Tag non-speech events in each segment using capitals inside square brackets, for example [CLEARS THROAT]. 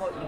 Yeah,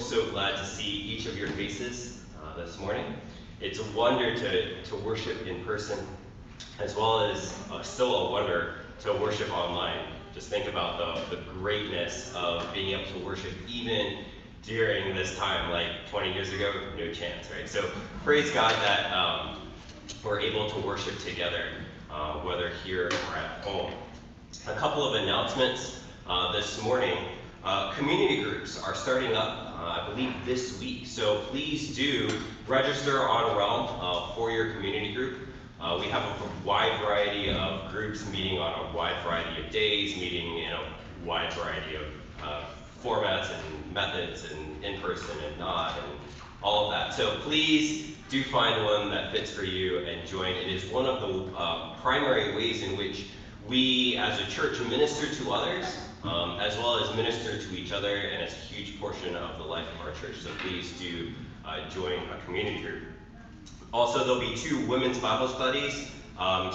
so, glad to see each of your faces uh, this morning. It's a wonder to, to worship in person, as well as uh, still a wonder to worship online. Just think about the, the greatness of being able to worship even during this time, like 20 years ago, no chance, right? So praise God that um, we're able to worship together, uh, whether here or at home. A couple of announcements uh, this morning. Uh, community groups are starting up, uh, I believe, this week. So please do register on Realm uh, for your community group. Uh, we have a wide variety of groups meeting on a wide variety of days, meeting in a wide variety of uh, formats and methods and in person and not and all of that. So please do find one that fits for you and join. It is one of the uh, primary ways in which we as a church minister to others um, as well as minister to each other, and it's a huge portion of the life of our church. So please do uh, join a community group. Also, there'll be two women's Bible studies um,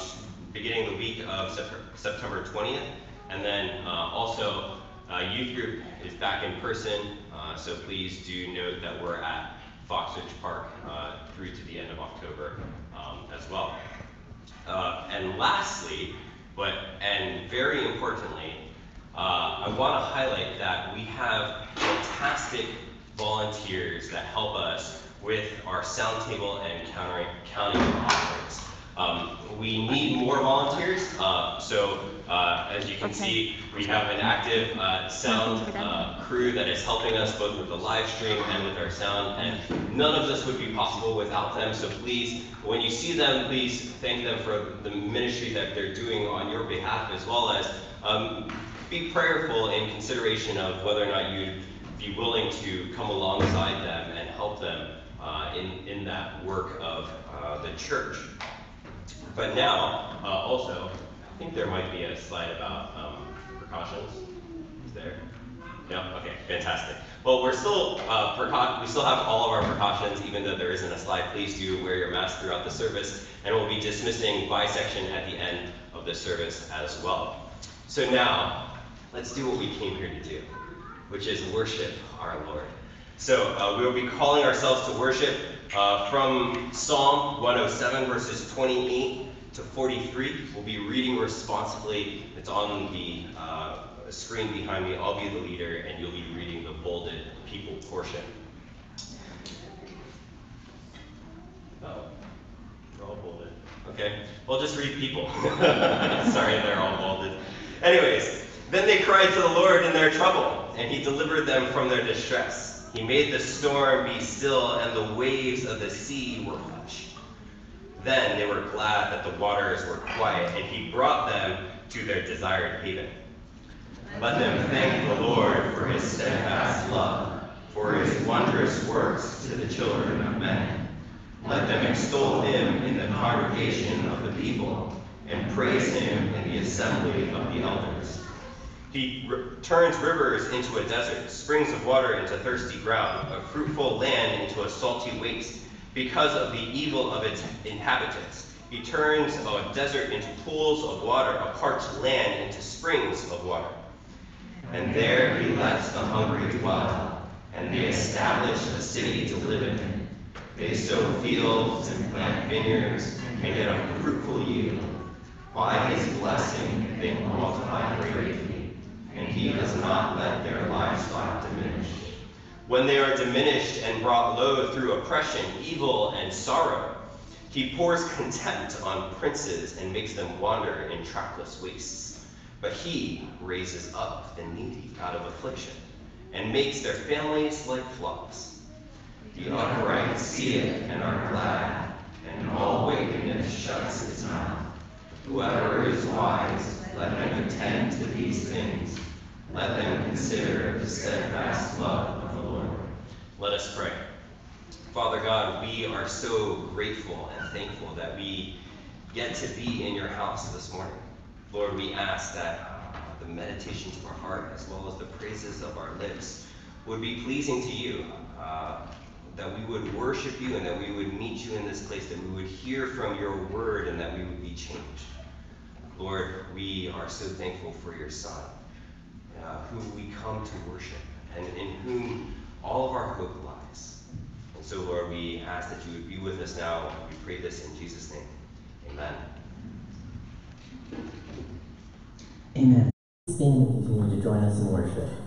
beginning the week of September 20th, and then uh, also uh, youth group is back in person. Uh, so please do note that we're at Fox Ridge Park uh, through to the end of October um, as well. And lastly, but and very importantly, I want to highlight that we have fantastic volunteers that help us with our sound table and counting, counting offerings. Um, we need more volunteers, uh, so uh, as you can Okay. see, we have an active uh, sound uh, crew that is helping us both with the live stream and with our sound, and none of this would be possible without them. So please, when you see them, please thank them for the ministry that they're doing on your behalf, as well as um, be prayerful in consideration of whether or not you'd be willing to come alongside them and help them uh, in, in that work of uh, the church. But now, uh, also, I think there might be a slide about um, precautions. Is there? No? Okay, fantastic. Well, we're still, uh, we still have all of our precautions, even though there isn't a slide. Please do wear your mask throughout the service, and we'll be dismissing bisection at the end of the service as well. So now, let's do what we came here to do, which is worship our Lord. So uh, we will be calling ourselves to worship uh, from Psalm 107, verses 28 to 43. We'll be reading responsibly. It's on the uh, screen behind me. I'll be the leader, and you'll be reading the bolded people portion. Oh, they're all bolded. Okay, we'll just read people. [LAUGHS] Sorry, they're all bolded. Anyways, then they cried to the Lord in their trouble, and he delivered them from their distress. He made the storm be still, and the waves of the sea were hushed. Then they were glad that the waters were quiet, and he brought them to their desired haven. Let them thank the Lord for his steadfast love, for his wondrous works to the children of men. Let them extol him in the congregation of the people, and praise him in the assembly of the elders. He turns rivers into a desert, springs of water into thirsty ground, a fruitful land into a salty waste, because of the evil of its inhabitants. He turns a desert into pools of water, a parched land into springs of water. And there he lets the hungry dwell, and they establish a city to live in. They sow fields and plant vineyards and get a fruitful yield. By his blessing they multiply greatly, and he does not let their livestock diminish. When they are diminished and brought low through oppression, evil, and sorrow, he pours [LAUGHS] contempt on princes and makes them wander in trackless wastes. But he raises up the needy out of affliction and makes their families like flocks. The upright see it and are glad, and all wickedness shuts its mouth. Whoever is wise, let him attend to these things. Let them consider the steadfast love of the Lord. Let us pray. Father God, we are so grateful and thankful that we get to be in your house this morning. Lord, we ask that uh, the meditations of our heart, as well as the praises of our lips, would be pleasing to you. Uh, that we would worship you and that we would meet you in this place, that we would hear from your word and that we would be changed. Lord, we are so thankful for your son uh, we come to worship and in whom all of our hope lies. And so, Lord, we ask that you would be with us now. We pray this in Jesus' name. Amen. Amen. Stand if you need to join us in worship.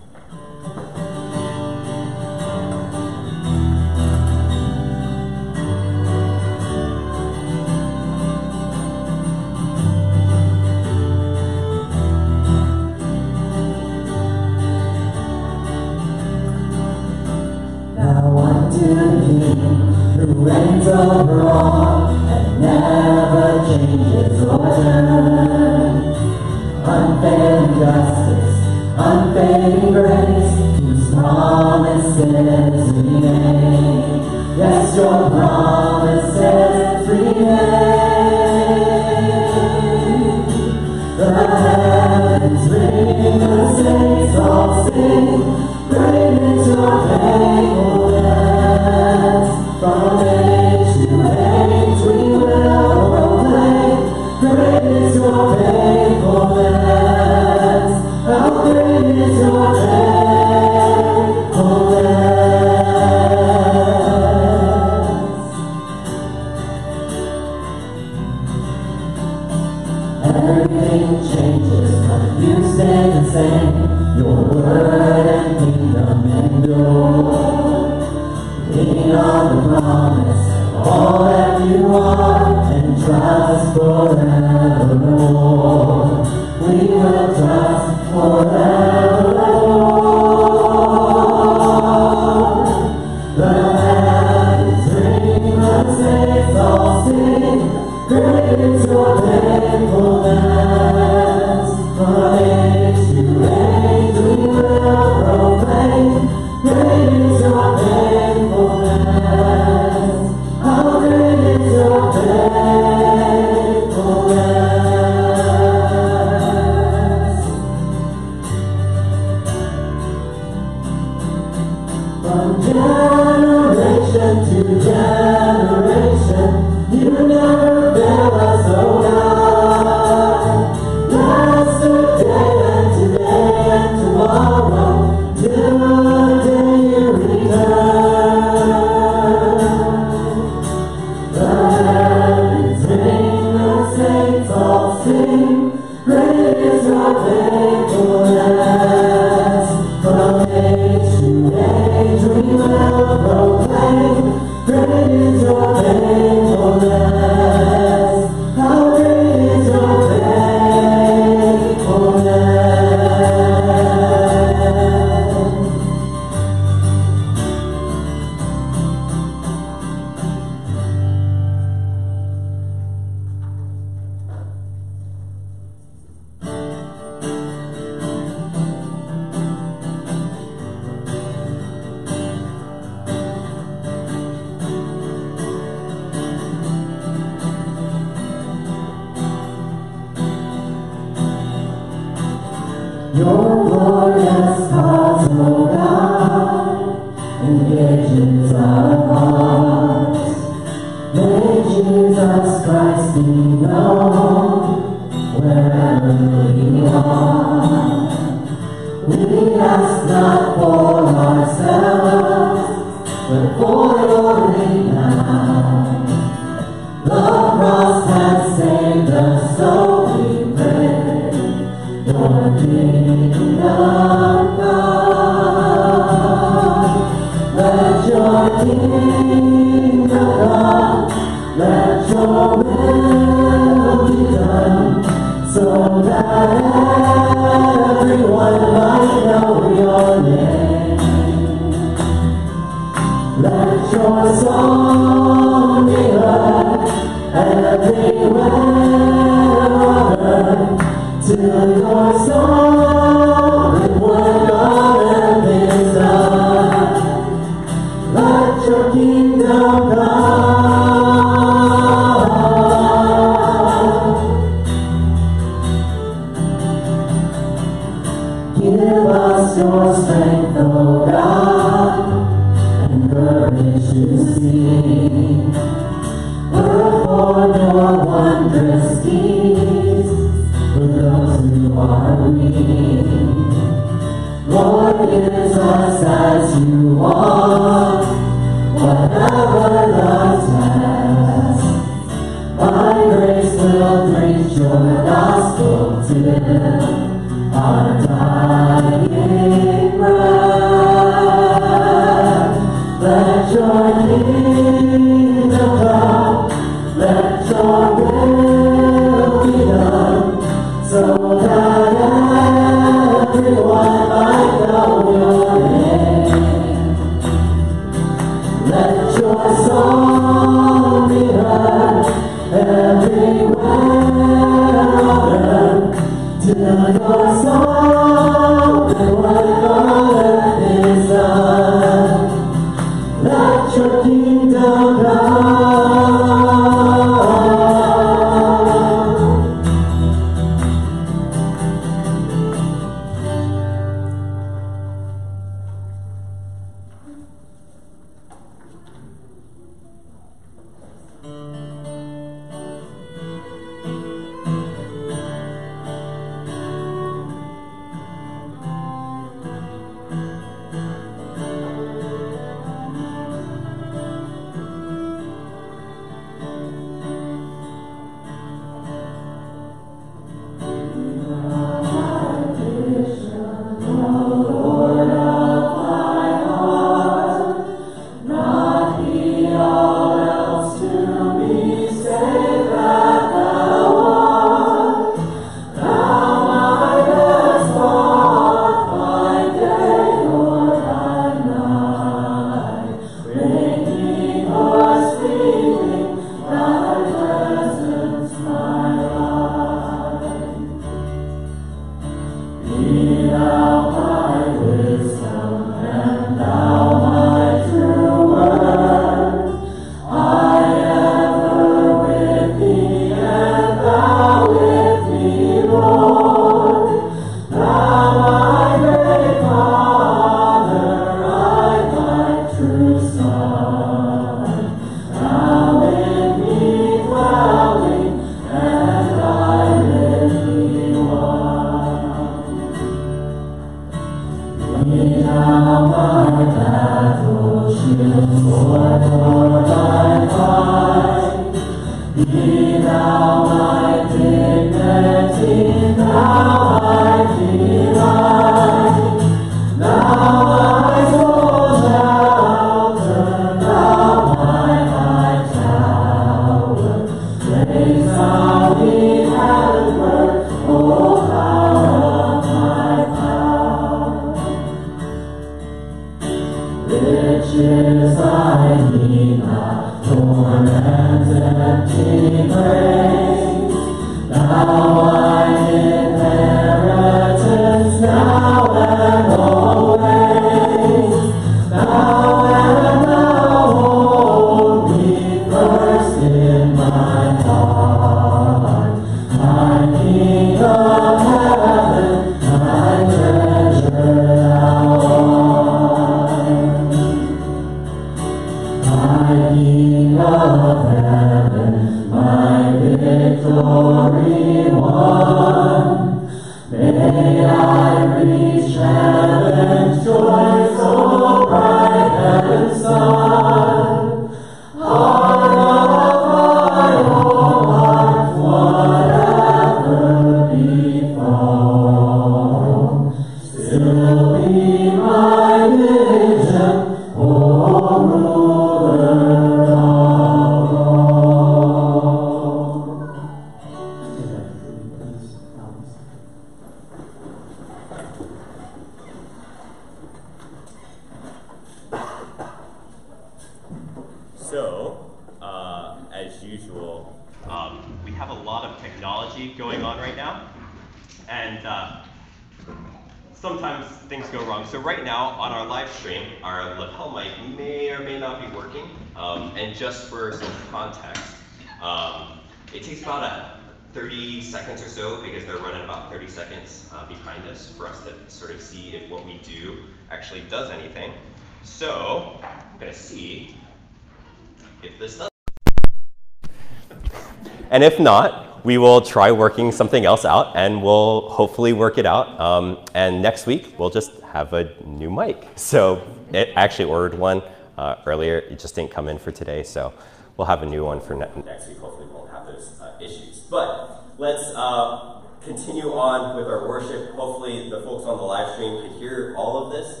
And if not, we will try working something else out and we'll hopefully work it out. Um, and next week, we'll just have a new mic. So it actually ordered one uh, earlier. It just didn't come in for today. So we'll have a new one for ne- next week. Hopefully, we won't have those uh, issues. But let's uh, continue on with our worship. Hopefully, the folks on the live stream could hear all of this.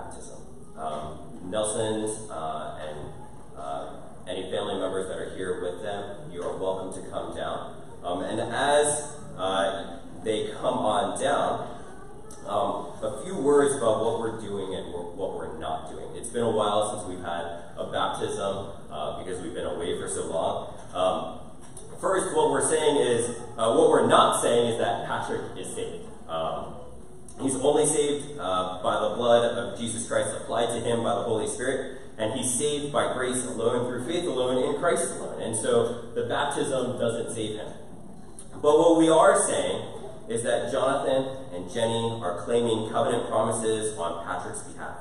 Baptism. Um, Nelson's uh, and uh, any family members that are here with them, you are welcome to come down. Um, and as uh, they come on down, um, a few words about what we're doing and what we're not doing. It's been a while since we've had a baptism uh, because we've been away for so long. Um, first, what we're saying is, uh, what we're not saying is that Patrick is saved. Um, only saved uh, by the blood of Jesus Christ applied to him by the Holy Spirit, and he's saved by grace alone, through faith alone, in Christ alone. And so the baptism doesn't save him. But what we are saying is that Jonathan and Jenny are claiming covenant promises on Patrick's behalf.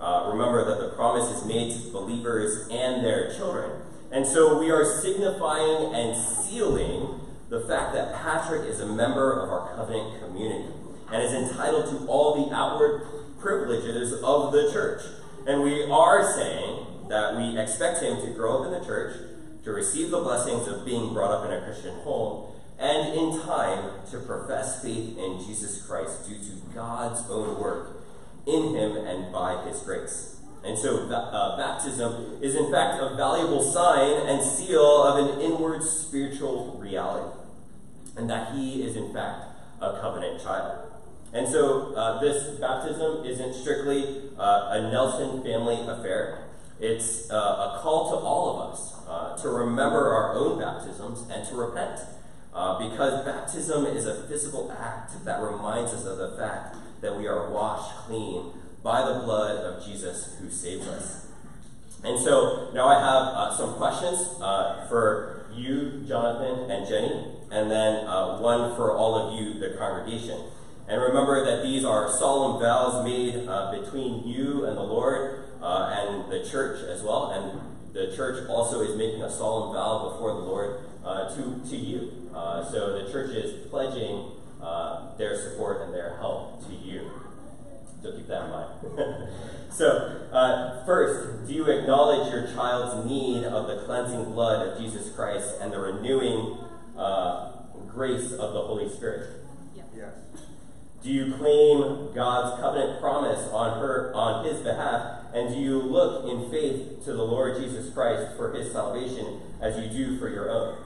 Uh, remember that the promise is made to believers and their children. And so we are signifying and sealing the fact that Patrick is a member of our covenant community and is entitled to all the outward privileges of the church. And we are saying that we expect him to grow up in the church, to receive the blessings of being brought up in a Christian home, and in time to profess faith in Jesus Christ due to God's own work in him and by his grace. And so, uh, baptism is in fact a valuable sign and seal of an inward spiritual reality, and that he is in fact a covenant child. And so, uh, this baptism isn't strictly uh, a Nelson family affair. It's uh, a call to all of us uh, to remember our own baptisms and to repent. Uh, because baptism is a physical act that reminds us of the fact that we are washed clean by the blood of Jesus who saves us. And so now I have uh, some questions for you, Jonathan and Jenny, and then one for all of you, the congregation. And remember that these are solemn vows made uh, between you and the Lord uh, and the church as well. And the church also is making a solemn vow before the Lord uh, to, to you. Uh, so the church is pledging uh, their support and their help to you. So keep that in mind. [LAUGHS] so, uh, first, do you acknowledge your child's need of the cleansing blood of Jesus Christ and the renewing uh, grace of the Holy Spirit? Yes. Do you claim God's covenant promise on her on his behalf? And do you look in faith to the Lord Jesus Christ for his salvation as you do for your own?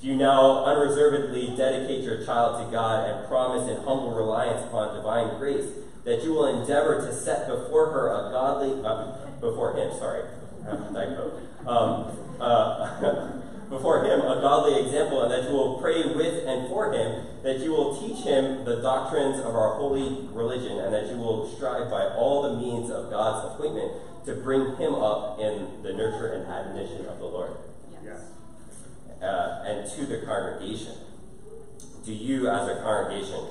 Do you now unreservedly dedicate your child to God and promise in humble reliance upon divine grace that you will endeavor to set before her a godly, uh, before him, sorry, um, uh, [LAUGHS] before him a godly example, and that you will pray with and for him, that you will teach him the doctrines of our holy religion, and that you will strive by all the means of God's appointment to bring him up in the nurture and admonition of the Lord. Yes. Uh, and to the congregation. Do you, as a congregation,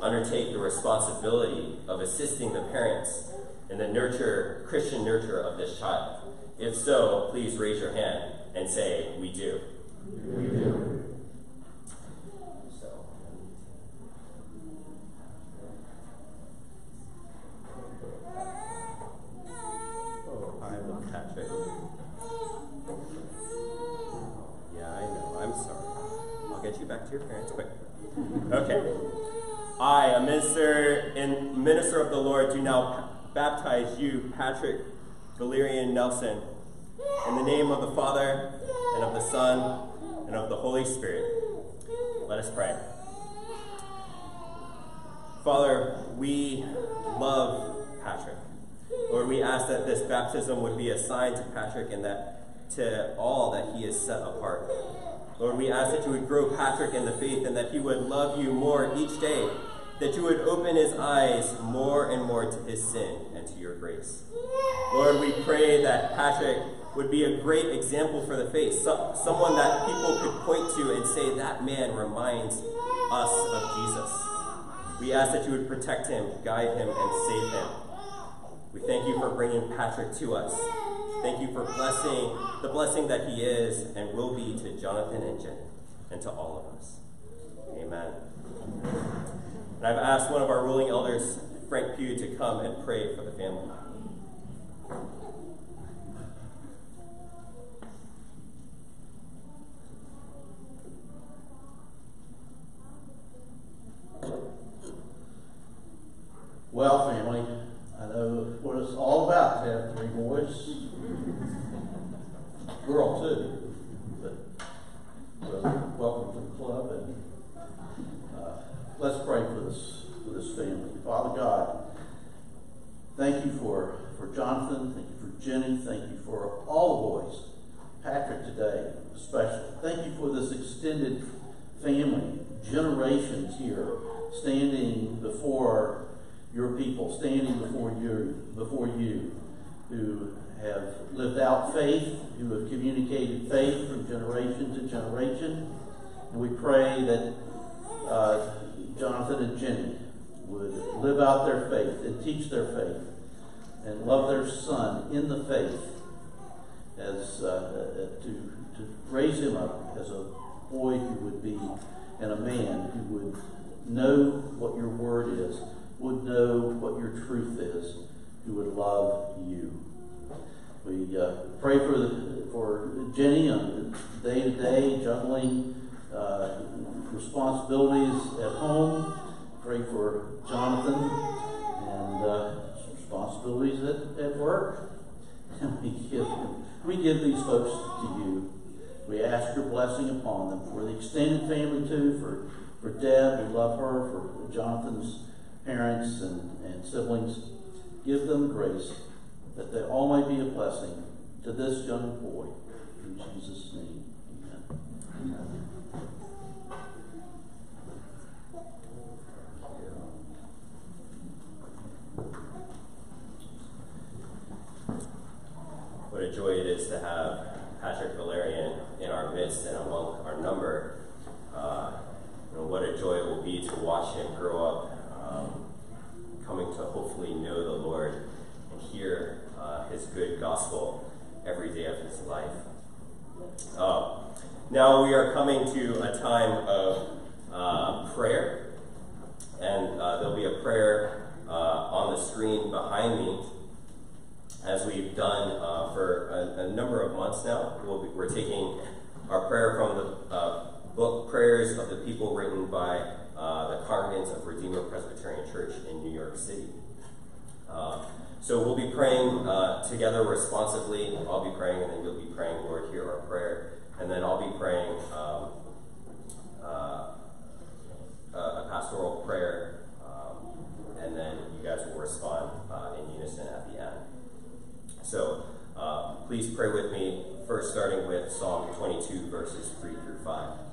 undertake the responsibility of assisting the parents in the nurture, Christian nurture of this child? If so, please raise your hand and say, We do. We do. So, oh, hi, look, Patrick. Yeah, I know. I'm sorry. I'll get you back to your parents quick. Okay. I, a minister and minister of the Lord, do now baptize you, Patrick Valerian Nelson, in the name of the Father and of the Son and of the Holy Spirit. Let us pray. Father, we love Patrick. Lord, we ask that this baptism would be a sign to Patrick and that to all that he is set apart. Lord, we ask that you would grow Patrick in the faith and that he would love you more each day, that you would open his eyes more and more to his sin and to your grace. Lord, we pray that Patrick would be a great example for the faith, so, someone that people could point to and say, that man reminds us of Jesus. We ask that you would protect him, guide him, and save him. We thank you for bringing Patrick to us. Thank you for blessing the blessing that he is and will be to Jonathan and Jen and to all of us. Amen. And I've asked one of our ruling elders, Frank Pugh, to come and pray for the family. Well, family, I know what it's all about to have three boys. Girl, too. But, so, welcome to the club, and uh, let's pray for this, for this family. Father God, thank you for, for Jonathan, thank you for Jenny, thank you for all the boys. Patrick today, especially. Thank you for this extended family, generations here, standing before your people, standing before you, before you, who have lived out faith, who have communicated faith from generation to generation. And we pray that uh, Jonathan and Jenny would live out their faith and teach their faith and love their son in the faith as uh, to, to raise him up as a boy who would be and a man who would know what your word is would know what your truth is, who would love you. We uh, pray for the, for Jenny on day to day juggling uh, responsibilities at home. Pray for Jonathan and uh, responsibilities at, at work. And we give we give these folks to you. We ask your blessing upon them for the extended family too, for for Deb, we love her, for Jonathan's parents and, and siblings, give them grace that they all might be a blessing to this young boy. In Jesus' name, amen. amen. What a joy it is to have Patrick Valerian in our midst and among our number. Uh, you know, what a to watch him grow up um, coming to hopefully know the Lord and hear uh, His good gospel every day of his life. Uh, now we are coming to a time of uh, prayer, and uh, there'll be a prayer uh, on the screen behind me. As we've done uh, for a, a, number of months now, we'll be, we're taking our prayer from the book Prayers of the People written by uh, the congregants of Redeemer Presbyterian Church in New York City. Uh, so we'll be praying uh, together responsively. I'll be praying, and then you'll be praying, Lord, hear our prayer. And then I'll be praying um, uh, uh, a pastoral prayer, um, and then you guys will respond in unison at the end. So please pray with me, first starting with Psalm 22, verses 3 through 5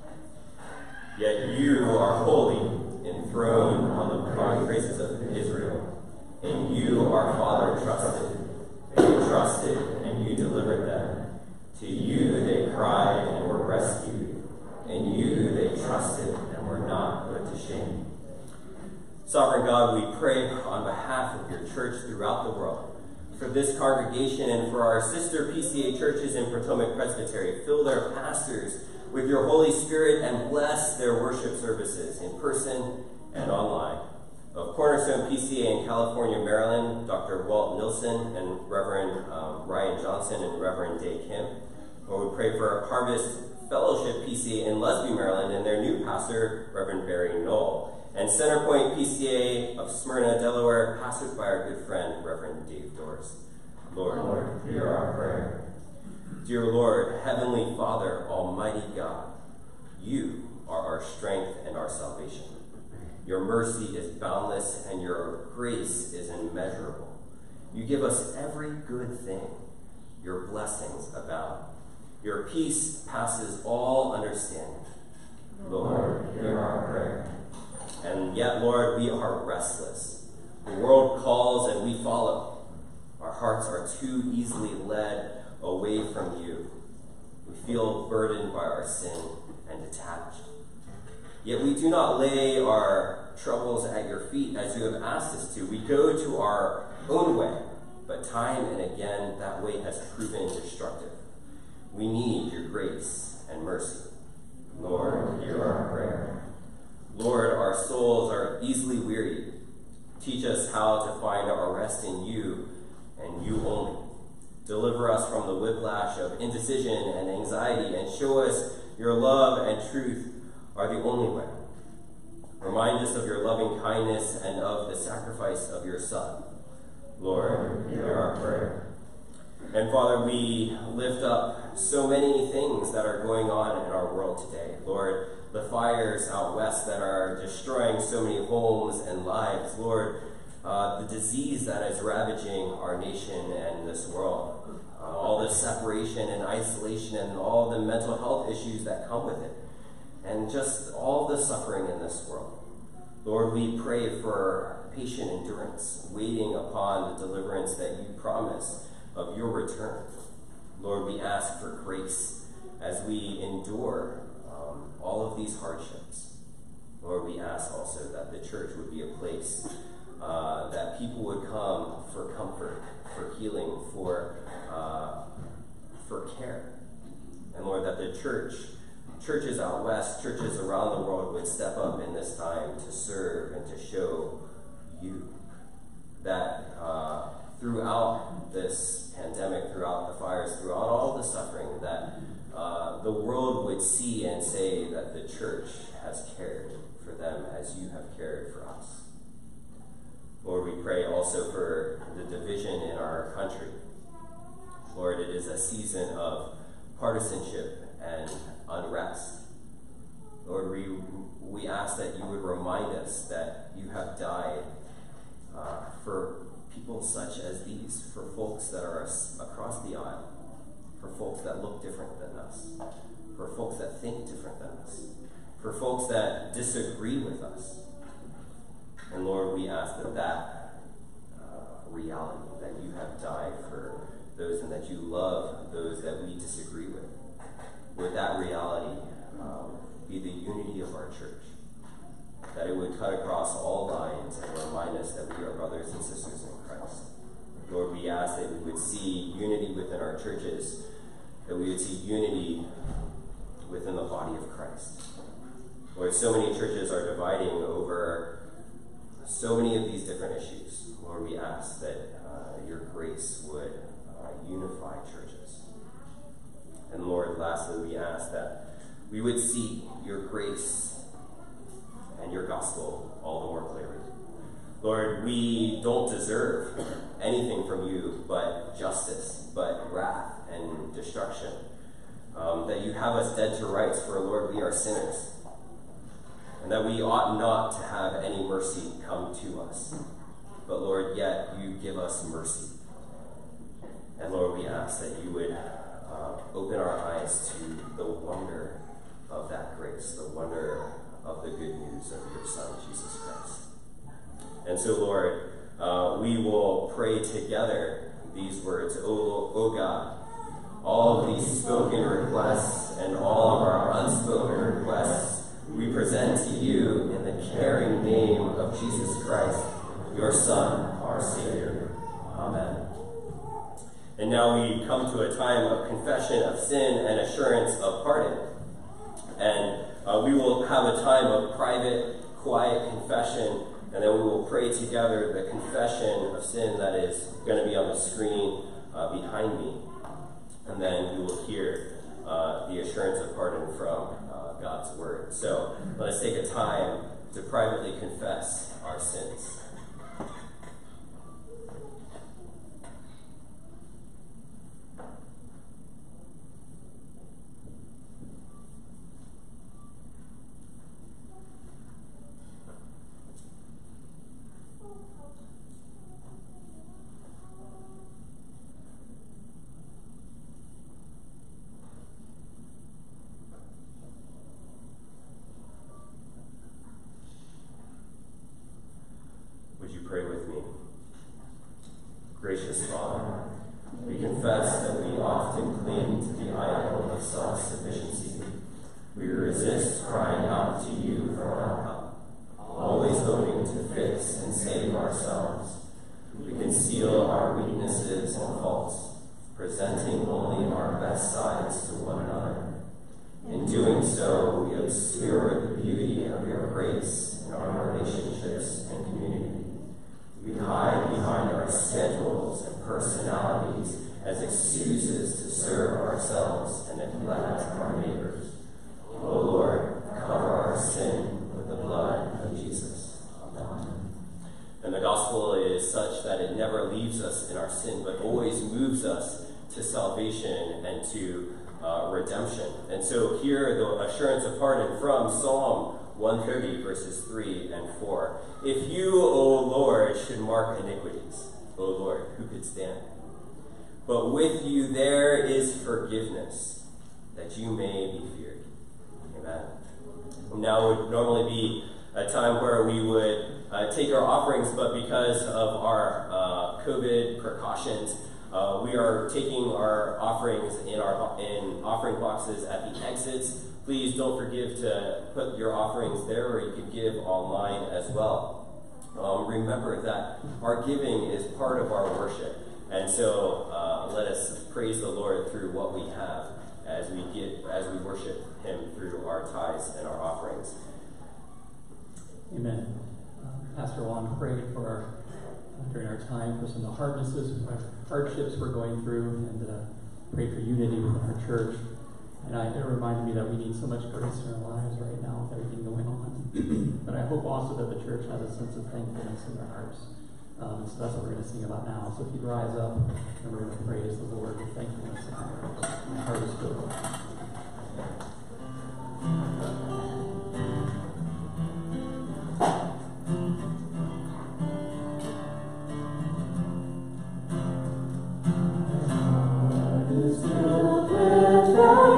on the praises of Israel. and you our father trusted. They trusted, and you delivered them. To you they cried and were rescued. In you they trusted and were not put to shame. Sovereign God, we pray on behalf of your church throughout the world, for this congregation and for our sister PCA churches in Potomac Presbytery. Fill their pastors with your Holy Spirit and bless their worship services in person and online. Of Cornerstone PCA in California, Maryland, Dr. Walt Nilsson and Reverend um, Ryan Johnson and Reverend Day Kim. Lord, we pray for Harvest Fellowship PCA in Lusby, Maryland, and their new pastor, Reverend Barry Knoll. And Centerpoint PCA of Smyrna, Delaware, pastored by our good friend, Reverend Dave Doris. Lord, Lord, hear our prayer. Dear Lord, Heavenly Father, Almighty God, you are our strength and our salvation. Your mercy is boundless and your grace is immeasurable. You give us every good thing. Your blessings abound. Your peace passes all understanding. Lord, hear our prayer. And yet, Lord, we are restless. The world calls and we follow. Our hearts are too easily led away from you. We feel burdened by our sin and detached. Yet we do not lay our troubles at your feet as you have asked us to. We go to our own way, but time and again that way has proven destructive. We need your grace and mercy. Lord, hear our prayer. Lord, our souls are easily wearied. Teach us how to find our rest in you and you only. Deliver us from the whiplash of indecision and anxiety and show us your love and truth are the only way. Remind us of your loving kindness and of the sacrifice of your Son. Lord, hear our prayer. And Father, we lift up so many things that are going on in our world today. Lord, the fires out west that are destroying so many homes and lives. Lord, uh, the disease that is ravaging our nation and this world. Uh, all the separation and isolation and all the mental health issues that come with it. And just all the suffering in this world. Lord, we pray for patient endurance, waiting upon the deliverance that you promise of your return. Lord, we ask for grace as we endure um, all of these hardships. Lord, we ask also that the church would be a place uh, that people would come for comfort, for healing, for, uh, for care. And Lord, that the church, churches out west, churches around the world would step up in this time to serve and to show you that uh, throughout this pandemic, throughout the fires, throughout all the suffering, that uh, the world would see and say that the church has cared for them as you have cared for us. Lord, we pray also for the division in our country. Lord, it is a season of partisanship and unrest. Lord, we, we ask that you would remind us that you have died uh, for people such as these, for folks that are across the aisle, for folks that look different than us, for folks that think different than us, for folks that disagree with us. And Lord, we ask that that uh, reality, that you have died for those and that you love those that we disagree with, would that reality um, be the unity of our church? That it would cut across all lines and remind us that we are brothers and sisters in Christ. Lord, we ask that we would see unity within our churches, that we would see unity within the body of Christ. Lord, so many churches are dividing over so many of these different issues. Lord, we ask that uh, your grace would uh, unify churches. And Lord, lastly, we ask that we would see your grace and your gospel all the more clearly. Lord, we don't deserve anything from you but justice, but wrath and destruction. Um, that you have us dead to rights, for Lord, we are sinners and that we ought not to have any mercy come to us. But Lord, yet you give us mercy. And Lord, we ask that you would uh, open our eyes to the wonder of that grace, the wonder of the good news of your Son, Jesus Christ. And so, Lord, uh, we will pray together these words, O, o God, all of these spoken requests and all of our unspoken requests we present to you in the caring name of Jesus Christ, your Son, our Savior. Amen. And now we come to a time of confession of sin and assurance of pardon. And uh, we will have a time of private, quiet confession, and then we will pray together the confession of sin that is going to be on the screen uh, behind me. And then we will hear uh, the assurance of pardon from uh, God's word. So let us take a time to privately confess our sins. Would you pray with me? Gracious Father, we confess that we often cling to the idol of self sufficiency. We resist crying out to you for our help, always hoping to fix and save ourselves. We conceal our weaknesses and faults, presenting only our best sides to one another. In doing so, we obscure the beauty of your grace in our relationships and community. We hide behind our schedules and personalities as excuses to serve ourselves and neglect our neighbors. O Lord, cover our sin with the blood of Jesus. Amen. And the gospel is such that it never leaves us in our sin, but always moves us to salvation and to uh, redemption. And so here, the assurance of pardon from Psalm 130, verses 3 and 4. If you, O Lord, should mark iniquities, O Lord, who could stand? But with you there is forgiveness, that you may be feared. Amen. Now would normally be a time where we would uh, take our offerings, but because of our uh, COVID precautions, uh, we are taking our offerings in our in offering boxes at the exits. Please don't forget to put your offerings there, or you can give online as well. Um, remember that our giving is part of our worship, and so uh, let us praise the Lord through what we have as we give, as we worship Him through our tithes and our offerings. Amen. Uh, Pastor Juan prayed for our, uh, during our time for some of the hardnesses, hardships we're going through, and uh, prayed for unity within our church. And I, it reminded me that we need so much grace in our lives right now with everything going on. [CLEARS THROAT] but I hope also that the church has a sense of thankfulness in their hearts. Um, so that's what we're going to sing about now. So if you'd rise up, and we're going to praise the Lord with thankfulness in our hearts. My heart is filled. Who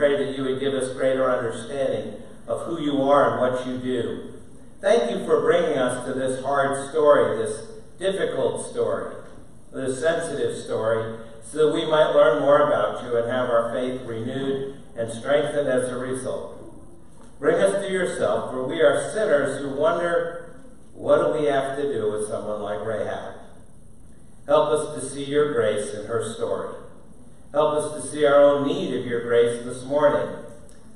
pray that you would give us greater understanding of who you are and what you do. Thank you for bringing us to this hard story, this difficult story, this sensitive story, so that we might learn more about you and have our faith renewed and strengthened as a result. Bring us to yourself, for we are sinners who wonder what do we have to do with someone like Rahab. Help us to see your grace in her story. Help us to see our own need of your grace this morning.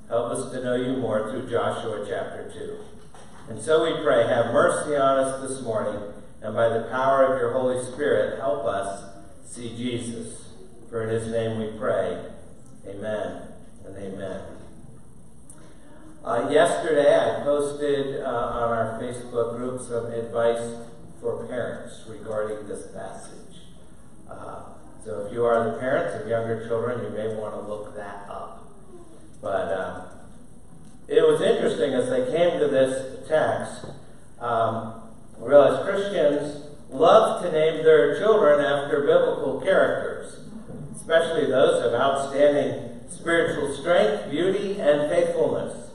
Help us to know you more through Joshua chapter 2. And so we pray, have mercy on us this morning, and by the power of your Holy Spirit, help us see Jesus. For in his name we pray. Amen and amen. Uh, yesterday, I posted uh, on our Facebook group some advice for parents regarding this passage. So if you are the parents of younger children, you may want to look that up. But um, it was interesting as they came to this text, um, I realized Christians love to name their children after biblical characters, especially those of outstanding spiritual strength, beauty, and faithfulness.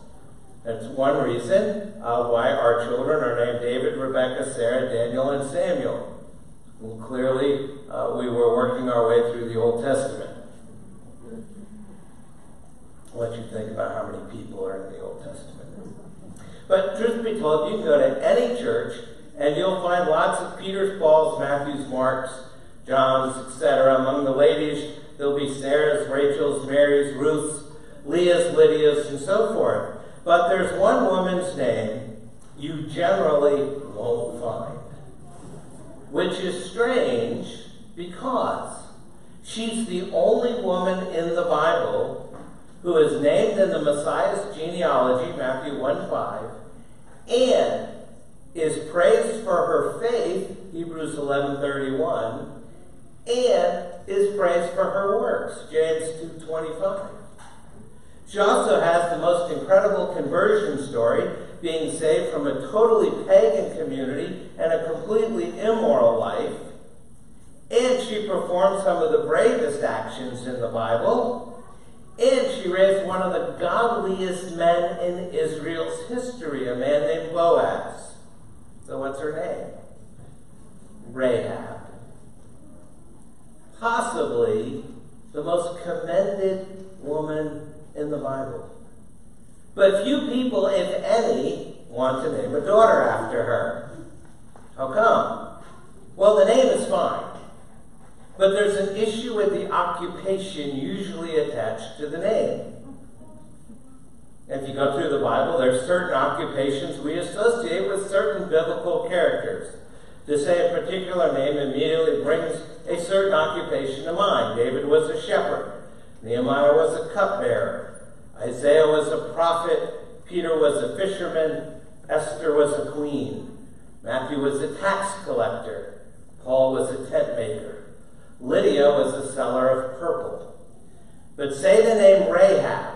That's one reason uh, why our children are named David, Rebecca, Sarah, Daniel, and Samuel. Well, clearly, uh, we were working our way through the Old Testament. I'll let you think about how many people are in the Old Testament. But truth be told, you can go to any church And you'll find lots of Peter's, Paul's, Matthew's, Mark's, John's, etc. Among the ladies, there'll be Sarah's, Rachel's, Mary's, Ruth's, Leah's, Lydia's, and so forth. But there's one woman's name you generally won't find, which is strange because she's the only woman in the Bible who is named in the Messiah's genealogy, Matthew 1 5, and is praised for her faith, Hebrews 11:31, and is praised for her works, James 2:25. She also has the most incredible conversion story, being saved from a totally pagan community and a completely immoral life. And she performed some of the bravest actions in the Bible. And she raised one of the godliest men in Israel's history, a man named Boaz. So, what's her name? Rahab. Possibly the most commended woman in the Bible. But few people, if any, want to name a daughter after her. How come? Well, the name is fine. But there's an issue with the occupation usually attached to the name. If you go through the Bible, there's certain occupations we associate with certain biblical characters. To say a particular name immediately brings a certain occupation to mind. David was a shepherd. Nehemiah was a cupbearer. Isaiah was a prophet. Peter was a fisherman. Esther was a queen. Matthew was a tax collector. Paul was a tent maker. Lydia was a seller of purple. But say the name Rahab.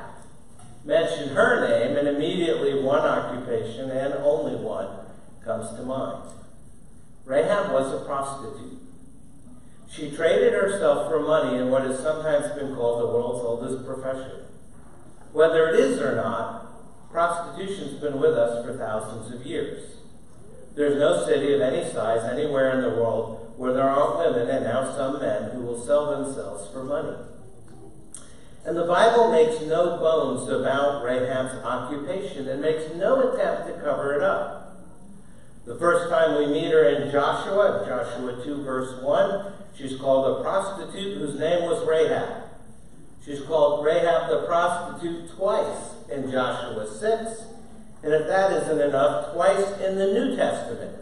Mention her name, and immediately one occupation, and only one, comes to mind. Rahab was a prostitute. She traded herself for money in what has sometimes been called the world's oldest profession. Whether it is or not, prostitution's been with us for thousands of years. There's no city of any size anywhere in the world where there aren't women and now some men who will sell themselves for money. And the Bible makes no bones about Rahab's occupation and makes no attempt to cover it up. The first time we meet her in Joshua, Joshua 2, verse 1, she's called a prostitute whose name was Rahab. She's called Rahab the prostitute twice in Joshua 6, and if that isn't enough, twice in the New Testament.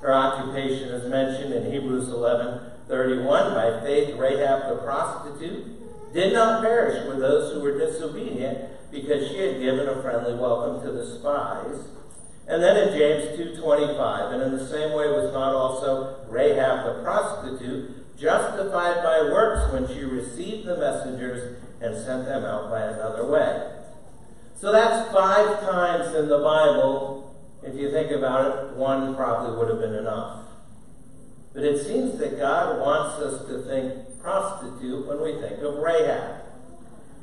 Her occupation is mentioned in Hebrews 11 31. By faith, Rahab the prostitute did not perish with those who were disobedient because she had given a friendly welcome to the spies. And then in James 2.25, and in the same way was not also Rahab the prostitute justified by works when she received the messengers and sent them out by another way. So that's five times in the Bible. If you think about it, one probably would have been enough. But it seems that God wants us to think prostitute when we think of Rahab.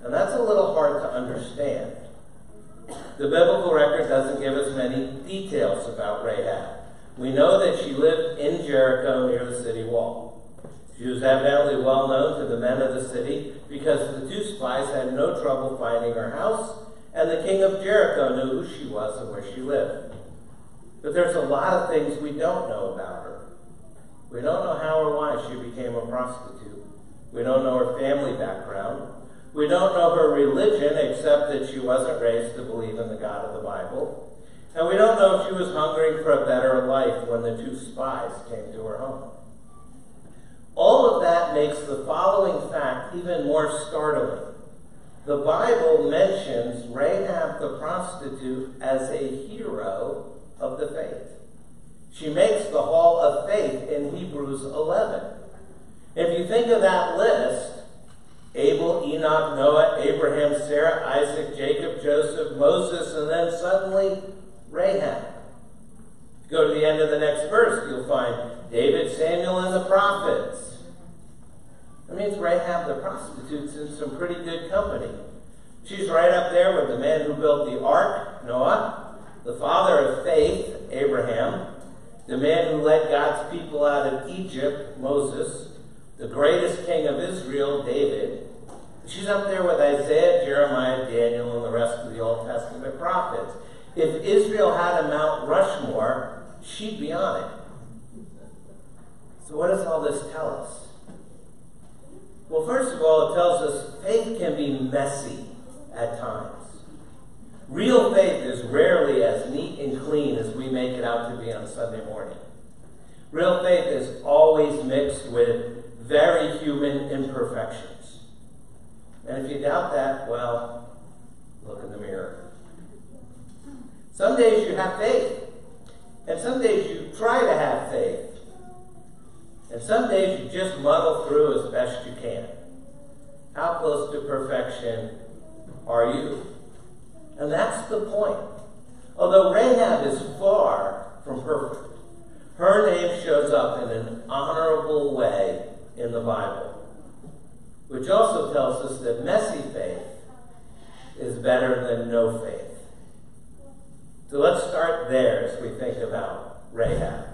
And that's a little hard to understand. The biblical record doesn't give us many details about Rahab. We know that she lived in Jericho near the city wall. She was evidently well known to the men of the city because the two spies had no trouble finding her house, and the king of Jericho knew who she was and where she lived. But there's a lot of things we don't know about her. We don't know how or why she became a prostitute. We don't know her family background. We don't know her religion except that she wasn't raised to believe in the God of the Bible. And we don't know if she was hungering for a better life when the two spies came to her home. All of that makes the following fact even more startling. The Bible mentions Rahab the prostitute as a hero of the faith. She makes the hall of faith in Hebrews 11. If you think of that list, Abel, Enoch, Noah, Abraham, Sarah, Isaac, Jacob, Joseph, Moses, and then suddenly Rahab. Go to the end of the next verse, you'll find David, Samuel, and the prophets. That means Rahab the prostitute's in some pretty good company. She's right up there with the man who built the ark, Noah, the father of faith, Abraham, the man who led God's people out of Egypt, Moses, the greatest king of Israel, David. She's up there with Isaiah, Jeremiah, Daniel, and the rest of the Old Testament prophets. If Israel had a Mount Rushmore, she'd be on it. So, what does all this tell us? Well, first of all, it tells us faith can be messy at times. Real faith is rarely as neat and clean as we make it out to be on Sunday morning. Real faith is always mixed with very human imperfections. And if you doubt that, well, look in the mirror. Some days you have faith, and some days you try to have faith. And some days you just muddle through as best you can. How close to perfection are you? And that's the point. Although Rahab is far from perfect, her name shows up in an honorable way in the Bible, which also tells us that messy faith is better than no faith. So let's start there as we think about Rahab.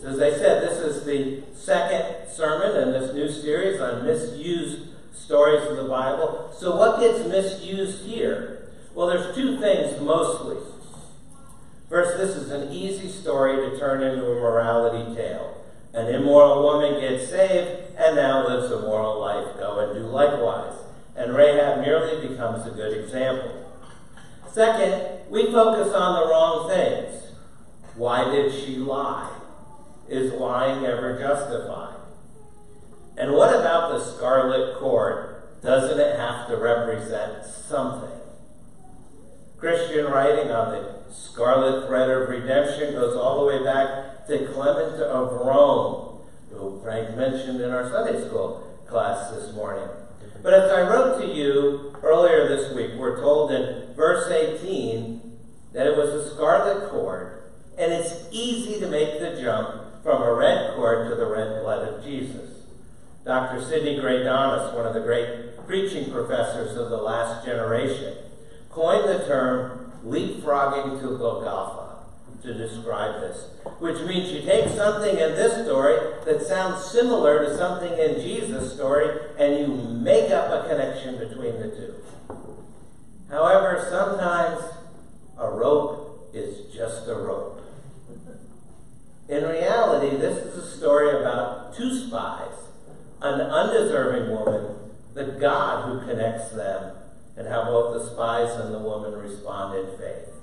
So, as I said, this is the second sermon in this new series on misused stories of the Bible. So, what gets misused here? Well, there's two things mostly. First, this is an easy story to turn into a morality tale. An immoral woman gets saved and now lives a moral life. Go and do likewise. And Rahab merely becomes a good example. Second, we focus on the wrong things. Why did she lie? Is lying ever justified? And what about the scarlet cord? Doesn't it have to represent something? Christian writing on the scarlet thread of redemption goes all the way back to Clement of Rome, who Frank mentioned in our Sunday school class this morning. But as I wrote to you earlier this week, we're told in verse 18 that it was a scarlet cord, and it's easy to make the jump from a red cord to the red blood of Jesus. Dr. Sidney Greidanus, one of the great preaching professors of the last generation, coined the term leapfrogging to Golgotha to describe this, which means you take something in this story that sounds similar to something in Jesus' story and you make up a connection between the two. However, sometimes a rope is just a rope. In reality, this is a story about two spies, an undeserving woman, the God who connects them, and how both the spies and the woman respond in faith.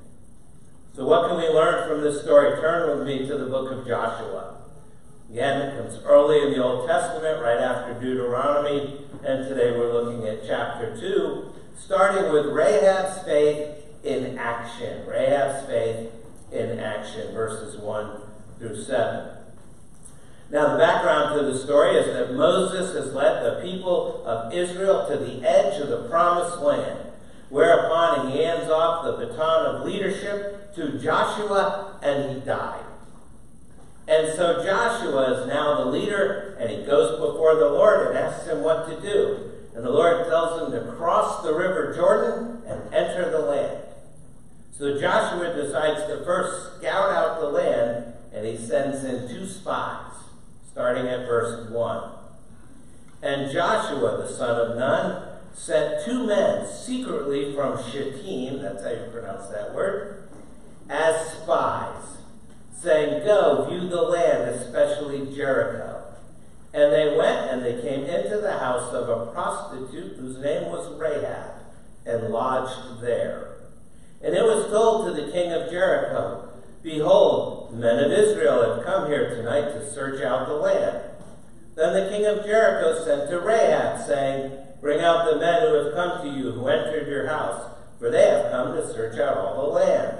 So, what can we learn from this story? Turn with me to the book of Joshua. Again, it comes early in the Old Testament, right after Deuteronomy, and today we're looking at chapter 2, starting with Rahab's faith in action. Rahab's faith in action, verses 1 through 7. Now, the background to the story is that Moses has led the people of Israel to the edge of the promised land, whereupon he hands off the baton of leadership to Joshua and he died. And so Joshua is now the leader and he goes before the Lord and asks him what to do. And the Lord tells him to cross the river Jordan and enter the land. So Joshua decides to first scout out the land and he sends in two spies, starting at verse 1. And Joshua, the son of Nun, sent two men secretly from Shittim, that's how you pronounce that word, as spies, saying, Go, view the land, especially Jericho. And they went and they came into the house of a prostitute whose name was Rahab, and lodged there. And it was told to the king of Jericho, Behold, men of Israel have come here tonight to search out the land. Then the king of Jericho sent to Rahab, saying, Bring out the men who have come to you, who entered your house, for they have come to search out all the land.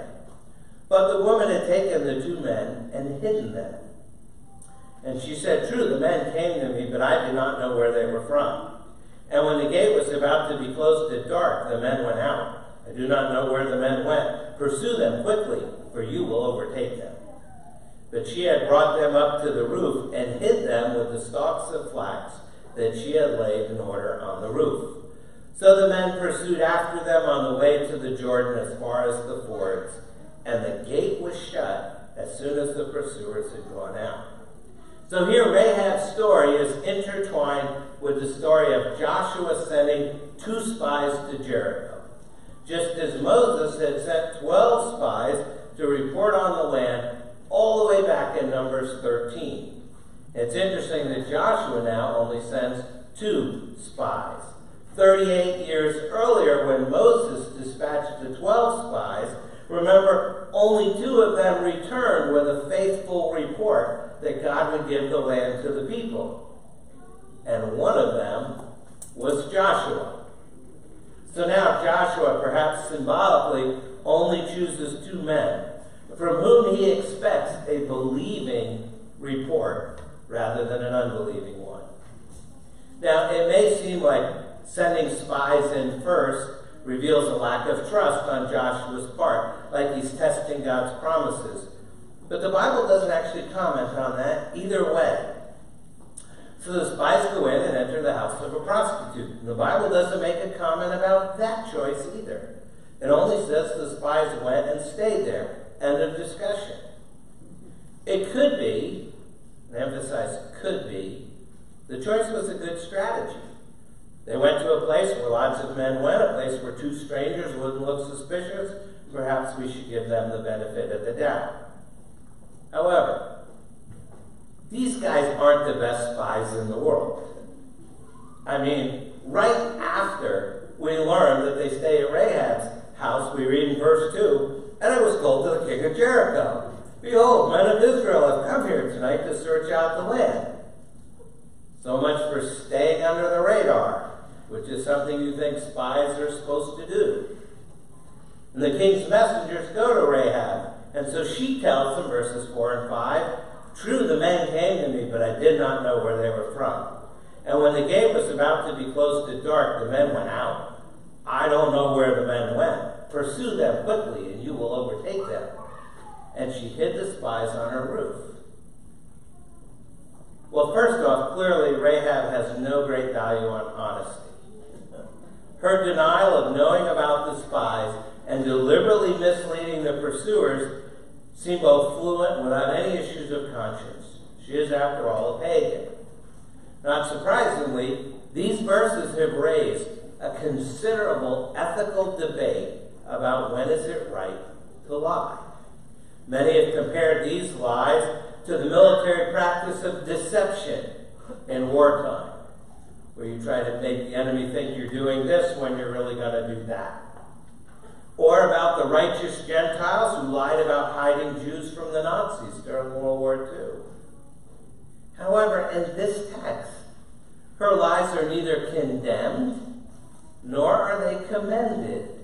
But the woman had taken the two men and hidden them. And she said, True, the men came to me, but I did not know where they were from. And when the gate was about to be closed at dark, the men went out. I do not know where the men went. Pursue them quickly, for you will overtake them. But she had brought them up to the roof and hid them with the stalks of flax that she had laid in order on the roof. So the men pursued after them on the way to the Jordan as far as the fords, and the gate was shut as soon as the pursuers had gone out. So here Rahab's story is intertwined with the story of Joshua sending two spies to Jericho. Just as Moses had sent 12 spies to report on the land, all the way back in Numbers 13. It's interesting that Joshua now only sends two spies. 38 years earlier, when Moses dispatched the 12 spies, remember, only two of them returned with a faithful report that God would give the land to the people. And one of them was Joshua. So now Joshua, perhaps symbolically, only chooses two men from whom he expects a believing report rather than an unbelieving one. Now, it may seem like sending spies in first reveals a lack of trust on Joshua's part, like he's testing God's promises. But the Bible doesn't actually comment on that either way. So the spies go in and enter the house of a prostitute. And the Bible doesn't make a comment about that choice either. It only says the spies went and stayed there. End of discussion. It could be, and emphasize could be, the choice was a good strategy. They went to a place where lots of men went, a place where two strangers wouldn't look suspicious. Perhaps we should give them the benefit of the doubt. However, these guys aren't the best spies in the world. I mean, right after we learn that they stay at Rahab's house, we read in verse 2 And I was told to the king of Jericho, Behold, men of Israel have come here tonight to search out the land. So much for staying under the radar, which is something you think spies are supposed to do. And the king's messengers go to Rahab, and so she tells them, verses 4 and 5, True, the men came to me, but I did not know where they were from. And when the gate was about to be closed at dark, the men went out. I don't know where the men went. Pursue them quickly, and you will overtake them. And she hid the spies on her roof. Well, first off, clearly Rahab has no great value on honesty. [LAUGHS] Her denial of knowing about the spies and deliberately misleading the pursuers seem both fluent without any issues of conscience. She is, after all, a pagan. Not surprisingly, these verses have raised a considerable ethical debate about when is it right to lie. Many have compared these lies to the military practice of deception in wartime, where you try to make the enemy think you're doing this when you're really going to do that. Or about the righteous Gentiles who lied about hiding Jews from the Nazis during World War II. However, in this text, her lies are neither condemned nor are they commended.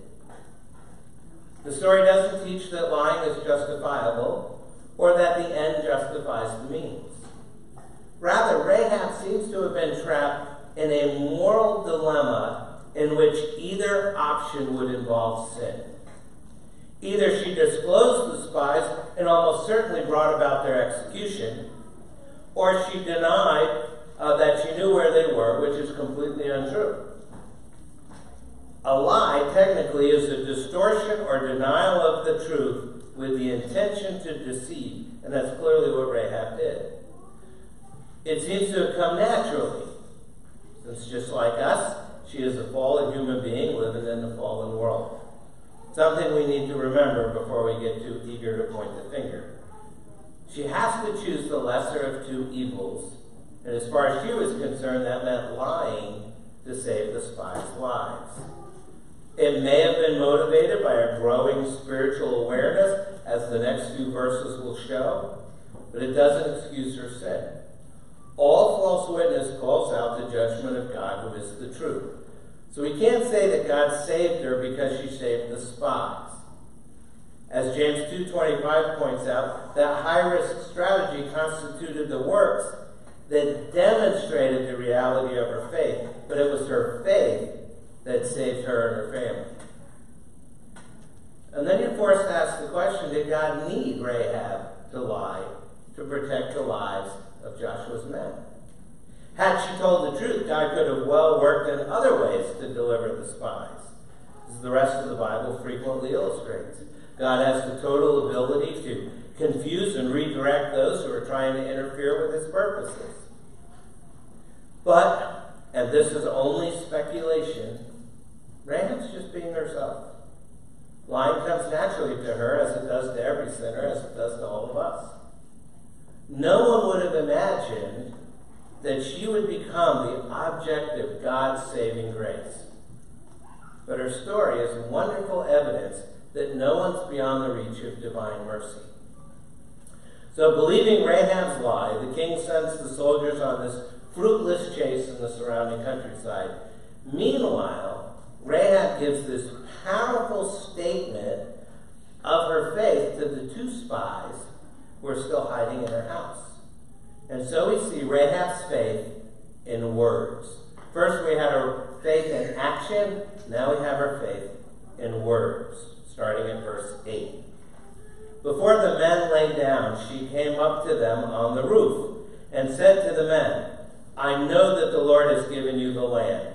The story doesn't teach that lying is justifiable or that the end justifies the means. Rather, Rahab seems to have been trapped in a moral dilemma in which either option would involve sin. Either she disclosed the spies and almost certainly brought about their execution, or she denied uh, that she knew where they were, which is completely untrue. A lie, technically, is a distortion or denial of the truth with the intention to deceive, and that's clearly what Rahab did. It seems to have come naturally, since just like us, she is a fallen human being living in the fallen world. Something we need to remember before we get too eager to point the finger. She has to choose the lesser of two evils, and as far as she was concerned, that meant lying to save the spies' lives. It may have been motivated by a growing spiritual awareness, as the next few verses will show, but it doesn't excuse her sin. All false witness calls out the judgment of God, who is the truth. So we can't say that God saved her because she saved the spies. As James 2.25 points out, that high-risk strategy constituted the works that demonstrated the reality of her faith, but it was her faith that saved her and her family. And then you're forced to ask the question, did God need Rahab to lie to protect the lives of Joshua's men? Had she told the truth, God could have well worked in other ways to deliver the spies. As the rest of the Bible frequently illustrates. God has the total ability to confuse and redirect those who are trying to interfere with his purposes. But, and this is only speculation, Rahab's just being herself. Lying comes naturally to her, as it does to every sinner, as it does to all of us. no one would have imagined that she would become the object of God's saving grace. But her story is wonderful evidence that no one's beyond the reach of divine mercy. So, believing Rahab's lie, the king sends the soldiers on this fruitless chase in the surrounding countryside. Meanwhile, Rahab gives this powerful statement of her faith to the two spies who are still hiding in her house. And so we see Rahab's faith in words. First, we had her faith in action. Now we have her faith in words, starting in verse 8. Before the men lay down, she came up to them on the roof and said to the men, I know that the Lord has given you the land,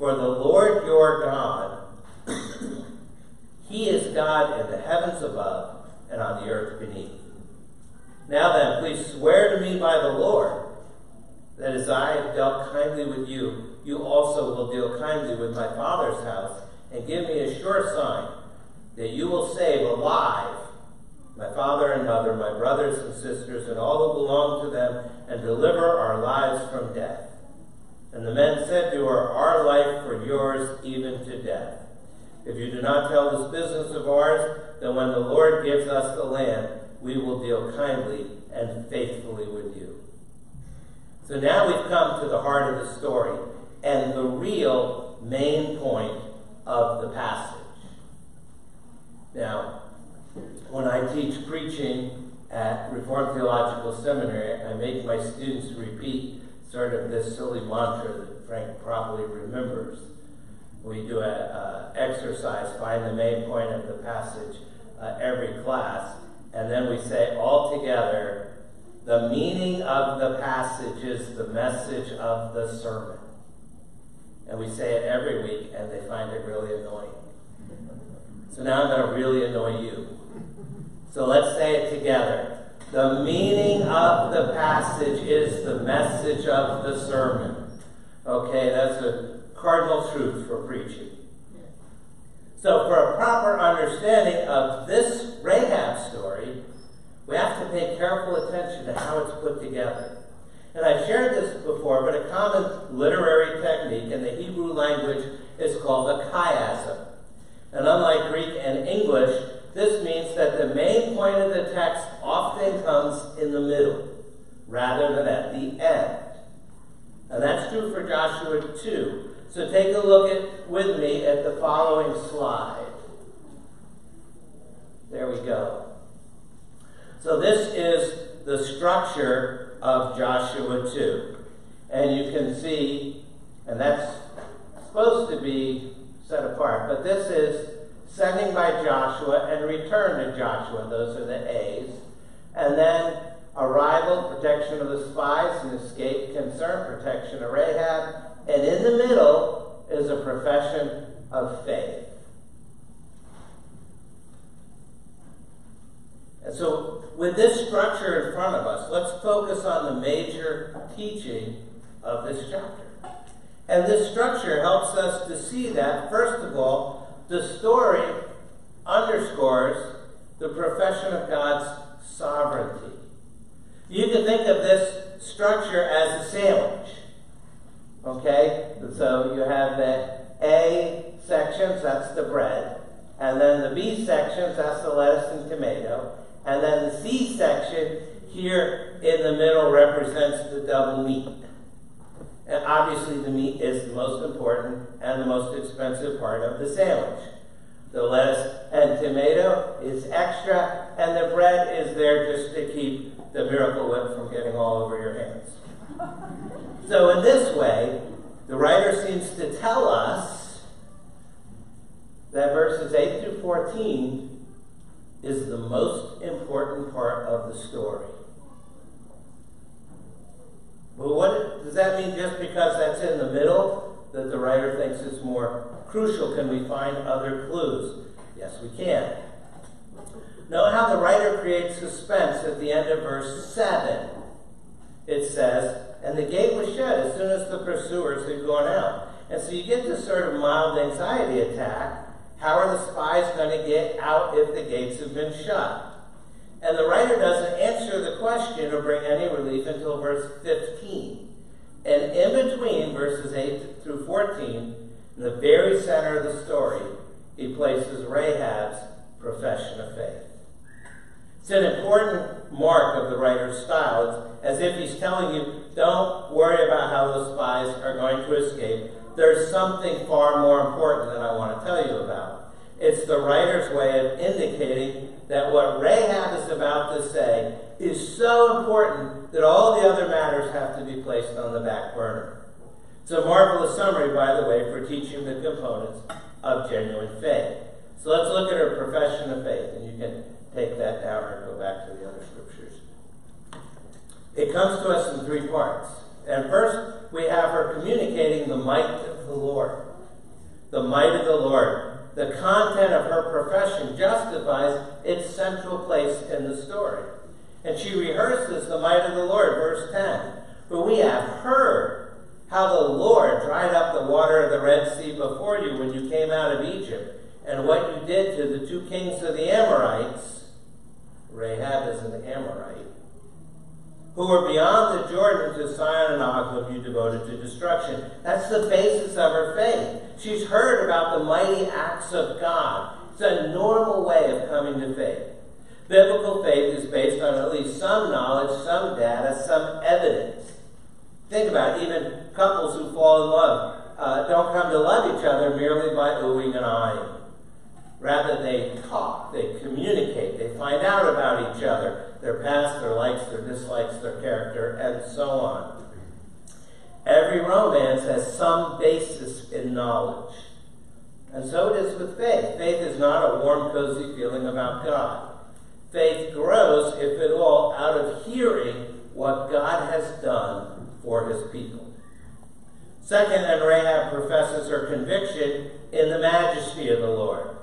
For the Lord your God, He is God in the heavens above and on the earth beneath. Now then, please swear to me by the Lord that as I have dealt kindly with you, you also will deal kindly with my father's house, and give me a sure sign that you will save alive my father and mother, my brothers and sisters, and all who belong to them, and deliver our lives from death. And the men said to her, Our life for yours, even to death. If you do not tell this business of ours, then when the Lord gives us the land, we will deal kindly and faithfully with you. So now we've come to the heart of the story and the real main point of the passage. Now, when I teach preaching at Reformed Theological Seminary, I make my students repeat sort of this silly mantra that Frank probably remembers. We do an exercise, find the main point of the passage uh, every class, and then we say all together, the meaning of the passage is the message of the sermon. And we say it every week, and they find it really annoying. So now I'm going to really annoy you. So let's say it together. The meaning of the passage is the message of the sermon. Okay, that's a cardinal truth for preaching. So, for a proper understanding of this Rahab story, we have to pay careful attention to how it's put together. And I've shared this before, but a common literary technique in the Hebrew language is called a chiasm. And unlike Greek and English, this means that the main point of the text often comes in the middle rather than at the end. And that's true for Joshua 2. So take a look at, with me at the following slide. There we go. So this is the structure of Joshua 2. And you can see, and that's supposed to be set apart, but this is sending by Joshua and return to Joshua. Those are the A's. And then arrival, protection of the spies, and escape, concern, protection of Rahab. And in the middle is a profession of faith. And so, with this structure in front of us, let's focus on the major teaching of this chapter. And this structure helps us to see that, first of all, the story underscores the profession of God's sovereignty. You can think of this structure as a sandwich. Okay? So you have the A sections, that's the bread. And then the B sections, that's the lettuce and tomato. And then the C section here in the middle represents the double meat. And obviously, the meat is the most important and the most expensive part of the sandwich. The lettuce and tomato is extra, and the bread is there just to keep the miracle whip from getting all over your hands. So, in this way, the writer seems to tell us that verses 8 through 14 is the most important part of the story. Well, what does that mean just because that's in the middle that the writer thinks is more crucial? Can we find other clues? Yes, we can. Note how the writer creates suspense at the end of verse 7. It says, And the gate was shut as soon as the pursuers had gone out. And so you get this sort of mild anxiety attack. How are the spies going to get out if the gates have been shut? And the writer doesn't answer the question or bring any relief until verse 15. And in between verses 8 through 14, in the very center of the story, he places Rahab's profession of faith. It's an important mark of the writer's style. It's as if he's telling you, don't worry about how those spies are going to escape. There's something far more important that I want to tell you about. It's the writer's way of indicating that what Rahab is about to say is so important that all the other matters have to be placed on the back burner. It's a marvelous summary, by the way, for teaching the components of genuine faith. So let's look at her profession of faith, and you can take that down and go back to the other scriptures. It comes to us in three parts. And first, we have her communicating the might of the Lord. The might of the Lord the content of her profession justifies its central place in the story. And she rehearses the might of the Lord, verse 10. For we have heard how the Lord dried up the water of the Red Sea before you when you came out of Egypt, and what you did to the two kings of the Amorites. Rahab is an Amorite who were beyond the Jordan to Sihon and Og, whom you devoted to destruction. That's the basis of her faith. She's heard about the mighty acts of God. It's a normal way of coming to faith. Biblical faith is based on at least some knowledge, some data, some evidence. Think about it, even couples who fall in love uh, don't come to love each other merely by oohing and eyeing. Rather, they talk, they communicate, they find out about each other their past, their likes, their dislikes, their character, and so on. Every romance has some basis in knowledge. And so it is with faith. Faith is not a warm, cozy feeling about God. Faith grows, if at all, out of hearing what God has done for his people. Second, and Rahab professes her conviction in the majesty of the Lord.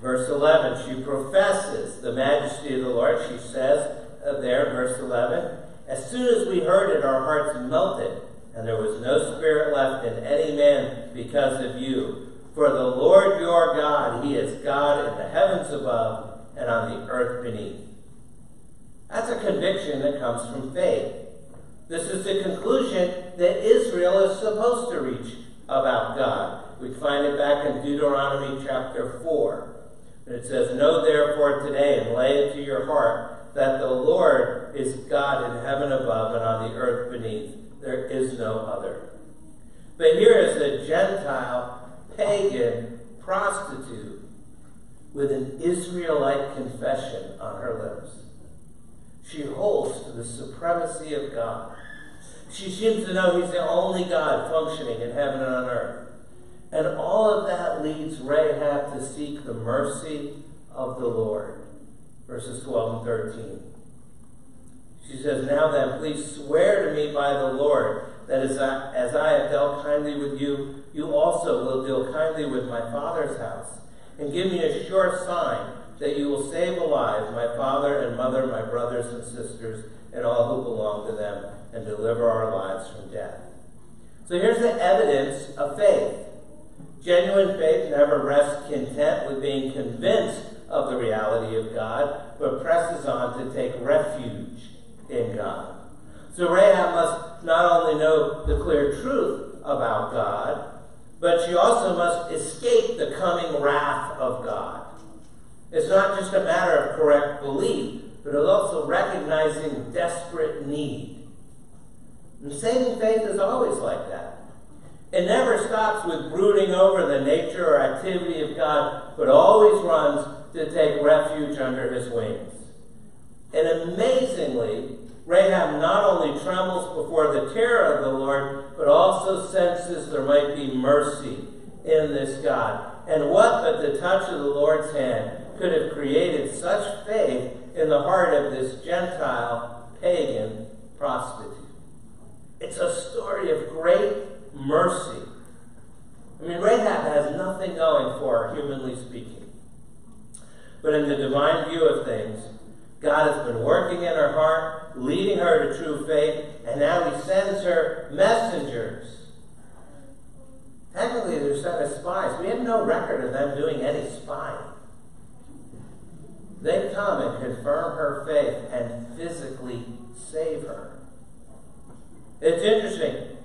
Verse 11, she professes the majesty of the Lord. She says uh, there, verse 11, as soon as we heard it, our hearts melted, and there was no spirit left in any man because of you. For the Lord your God, He is God in the heavens above and on the earth beneath. That's a conviction that comes from faith. This is the conclusion that Israel is supposed to reach about God. We find it back in Deuteronomy chapter 4. It says, Know therefore today and lay it to your heart that the Lord is God in heaven above and on the earth beneath. There is no other. But here is a Gentile, pagan prostitute with an Israelite confession on her lips. She holds to the supremacy of God. She seems to know He's the only God functioning in heaven and on earth. And all of that leads Rahab to seek the mercy of the Lord. Verses 12 and 13. She says, Now then, please swear to me by the Lord that as I, as I have dealt kindly with you, you also will deal kindly with my father's house. And give me a sure sign that you will save alive my father and mother, my brothers and sisters, and all who belong to them, and deliver our lives from death. So here's the evidence of faith. Genuine faith never rests content with being convinced of the reality of God, but presses on to take refuge in God. So Rahab must not only know the clear truth about God, but she also must escape the coming wrath of God. It's not just a matter of correct belief, but it's also recognizing desperate need. And saving faith is always like that. It never stops with brooding over the nature or activity of God, but always runs to take refuge under his wings. And amazingly, Rahab not only trembles before the terror of the Lord, but also senses there might be mercy in this God. And what but the touch of the Lord's hand could have created such faith in the heart of this Gentile pagan prostitute? It's a story of great mercy. I mean, Rahab has nothing going for her, humanly speaking. But in the divine view of things, God has been working in her heart, leading her to true faith, and now He sends her messengers. Technically, they're sent as spies. We have no record of them doing any spying. They come and confirm her faith and physically save her. It's interesting.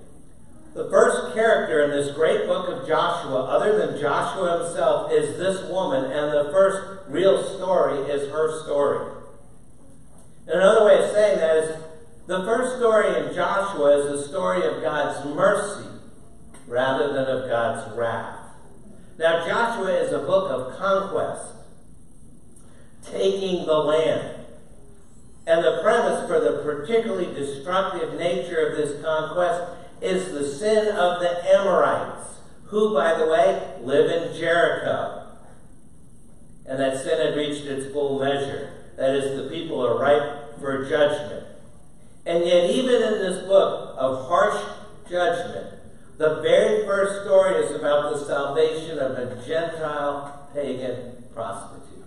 The first character in this great book of Joshua, other than Joshua himself, is this woman, and the first real story is her story. And another way of saying that is the first story in Joshua is the story of God's mercy rather than of God's wrath. Now, Joshua is a book of conquest, taking the land. And the premise for the particularly destructive nature of this conquest is the sin of the Amorites, who, by the way, live in Jericho. And that sin had reached its full measure. That is, the people are ripe for judgment. And yet, even in this book of harsh judgment, the very first story is about the salvation of a Gentile pagan prostitute.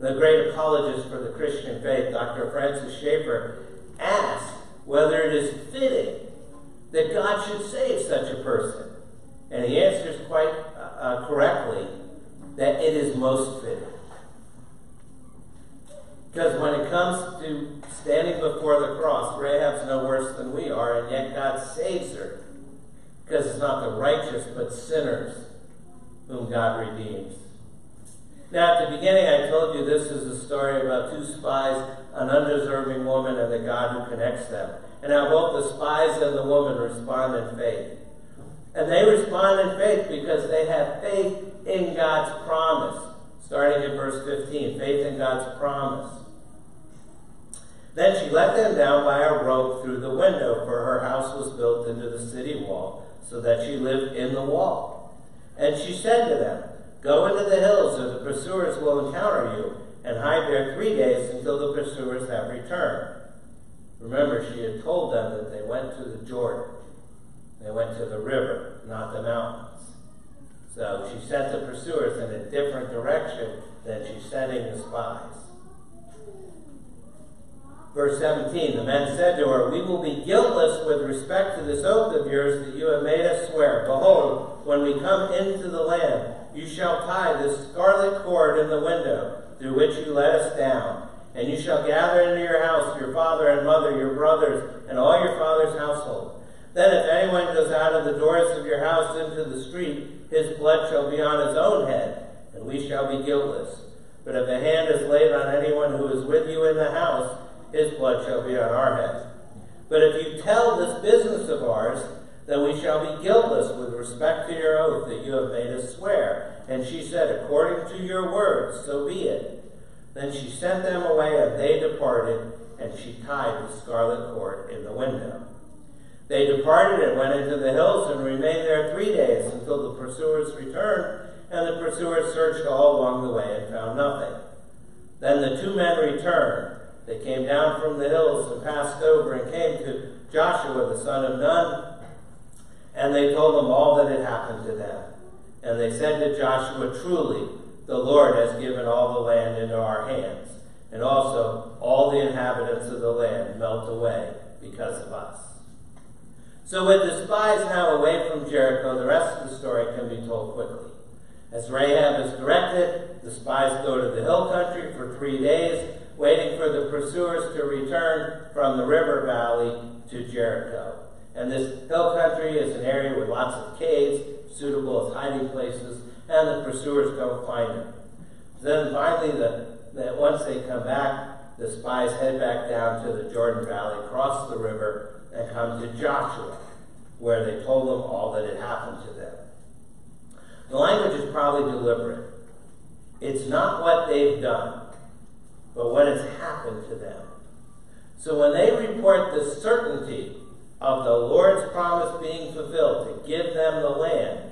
The great apologist for the Christian faith, Dr. Francis Schaeffer, whether it is fitting that God should save such a person. And he answers quite uh, uh correctly that it is most fitting. Because when it comes to standing before the cross, Rahab's no worse than we are, and yet God saves her. Because it's not the righteous, but sinners whom God redeems. Now, at the beginning, I told you this is a story about two spies, an undeserving woman, and the God who connects them. And how both the spies and the woman respond in faith. And they respond in faith because they have faith in God's promise. Starting in verse 15 faith in God's promise. Then she let them down by a rope through the window, for her house was built into the city wall, so that she lived in the wall. And she said to them, Go into the hills, or the pursuers will encounter you, and hide there three days until the pursuers have returned. Remember, she had told them that they went to the Jordan. They went to the river, not the mountains. So she sent the pursuers in a different direction than she's sending the spies. Verse 17 The men said to her, We will be guiltless with respect to this oath of yours that you have made us swear. Behold, when we come into the land, you shall tie this scarlet cord in the window through which you let us down. And you shall gather into your house your father and mother, your brothers, and all your father's household. Then, if anyone goes out of the doors of your house into the street, his blood shall be on his own head, and we shall be guiltless. But if a hand is laid on anyone who is with you in the house, his blood shall be on our heads. But if you tell this business of ours, then we shall be guiltless with respect to your oath that you have made us swear. And she said, According to your words, so be it. Then she sent them away, and they departed, and she tied the scarlet cord in the window. They departed and went into the hills and remained there three days until the pursuers returned, and the pursuers searched all along the way and found nothing. Then the two men returned. They came down from the hills and passed over and came to Joshua the son of Nun, and they told him all that had happened to them. And they said to Joshua, Truly, the Lord has given all the land into our hands, and also all the inhabitants of the land melt away because of us. So, with the spies now away from Jericho, the rest of the story can be told quickly. As Rahab is directed, the spies go to the hill country for three days, waiting for the pursuers to return from the river valley to Jericho. And this hill country is an area with lots of caves, suitable as hiding places, and the pursuers don't find them. Then finally, the, the, once they come back, the spies head back down to the Jordan Valley, cross the river, and come to Joshua, where they told them all that had happened to them. The language is probably deliberate. It's not what they've done, but what has happened to them. So when they report the certainty of the Lord's promise being fulfilled to give them the land,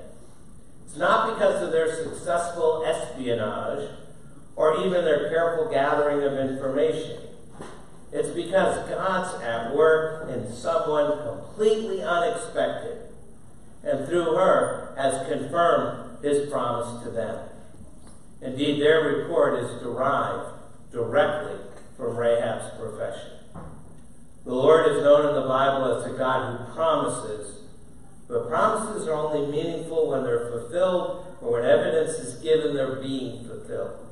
it's not because of their successful espionage or even their careful gathering of information. It's because God's at work in someone completely unexpected, and through her has confirmed his promise to them. Indeed, their report is derived directly from Rahab's profession. The Lord is known in the Bible as a God who promises, but promises are only meaningful when they're fulfilled or when evidence is given they're being fulfilled.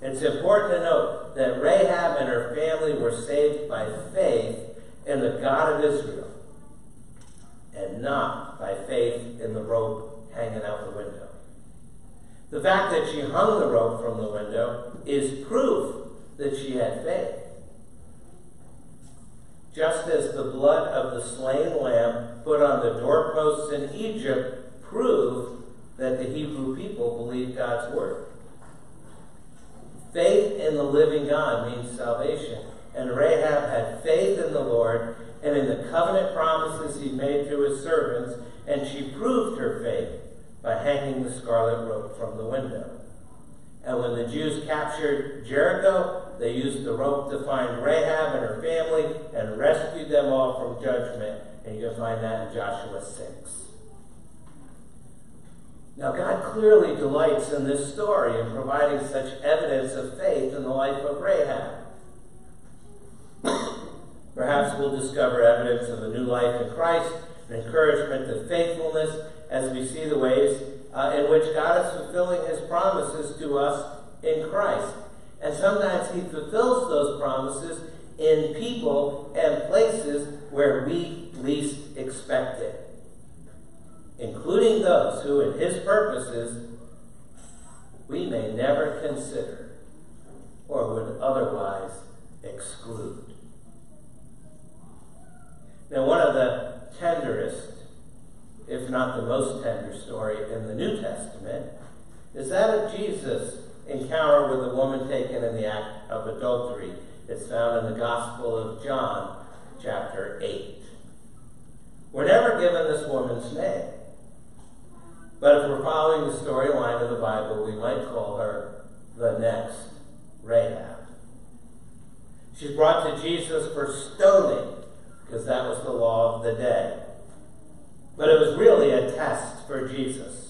It's important to note that Rahab and her family were saved by faith in the God of Israel and not by faith in the rope hanging out the window. The fact that she hung the rope from the window is proof that she had faith. Just as the blood of the slain lamb put on the doorposts in Egypt proved that the Hebrew people believed God's word. Faith in the living God means salvation. And Rahab had faith in the Lord and in the covenant promises he made to his servants, and she proved her faith by hanging the scarlet rope from the window. And when the Jews captured Jericho, they used the rope to find Rahab and her family and rescued them all from judgment. And you can find that in Joshua 6. Now, God clearly delights in this story in providing such evidence of faith in the life of Rahab. Perhaps we'll discover evidence of a new life in Christ, an encouragement to faithfulness as we see the ways uh, in which God is fulfilling his promises to us in Christ. And sometimes he fulfills those promises in people and places where we least expect it, including those who, in his purposes, we may never consider or would otherwise exclude. Now, one of the tenderest, if not the most tender story in the New Testament is that of Jesus' encounter with a woman taken in the act of adultery. It's found in the Gospel of John, chapter 8. We're never given this woman's name. But if we're following the storyline of the Bible, we might call her the next Rahab. She's brought to Jesus for stoning because that was the law of the day. But it was really a test for Jesus.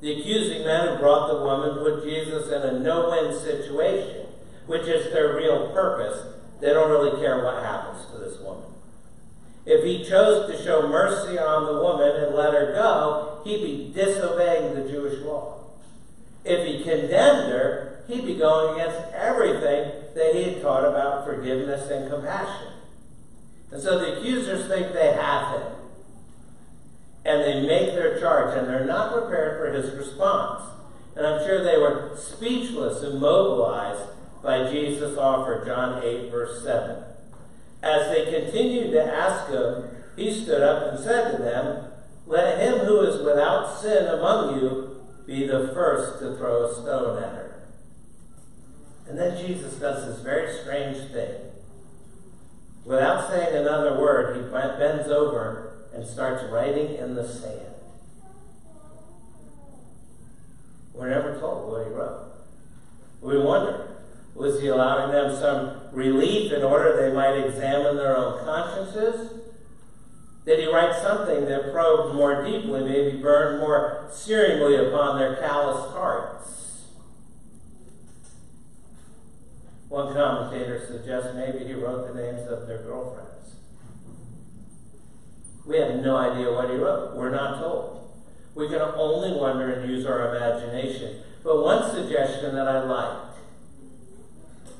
The accusing men have brought the woman put Jesus in a no win situation, which is their real purpose. They don't really care what happens to this woman. If he chose to show mercy on the woman and let her go, he'd be disobeying the Jewish law. If he condemned her, he'd be going against everything that he had taught about forgiveness and compassion. And so the accusers think they have him. And they make their charge, and they're not prepared for his response. And I'm sure they were speechless and mobilized by Jesus' offer, John 8, verse 7. As they continued to ask him, he stood up and said to them, Let him who is without sin among you be the first to throw a stone at her. And then Jesus does this very strange thing. Without saying another word, he bends over and starts writing in the sand. We're never told what he wrote. We wonder was he allowing them some relief in order they might examine their own consciences? Did he write something that probed more deeply, maybe burned more searingly upon their calloused hearts? One commentator suggests maybe he wrote the names of their girlfriends. We have no idea what he wrote. We're not told. We can only wonder and use our imagination. But one suggestion that I liked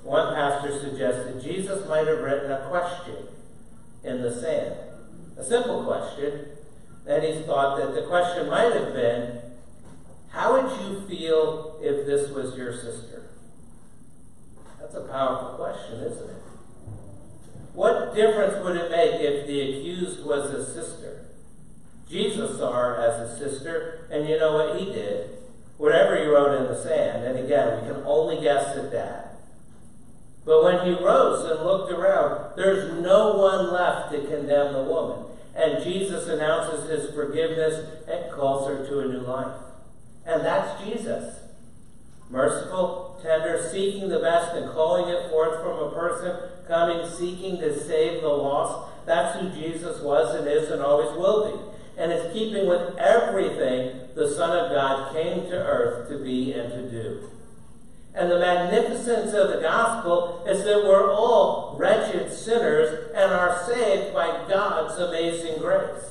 one pastor suggested Jesus might have written a question in the sand, a simple question. And he thought that the question might have been, How would you feel if this was your sister? That's a powerful question, isn't it? What difference would it make if the accused was a sister? Jesus saw her as a sister, and you know what he did? Whatever he wrote in the sand, and again, we can only guess at that. But when he rose and looked around, there's no one left to condemn the woman. And Jesus announces his forgiveness and calls her to a new life. And that's Jesus. Merciful, tender, seeking the best and calling it forth from a person coming seeking to save the lost. That's who Jesus was and is and always will be. And it's keeping with everything the Son of God came to earth to be and to do. And the magnificence of the gospel is that we're all wretched sinners and are saved by God's amazing grace.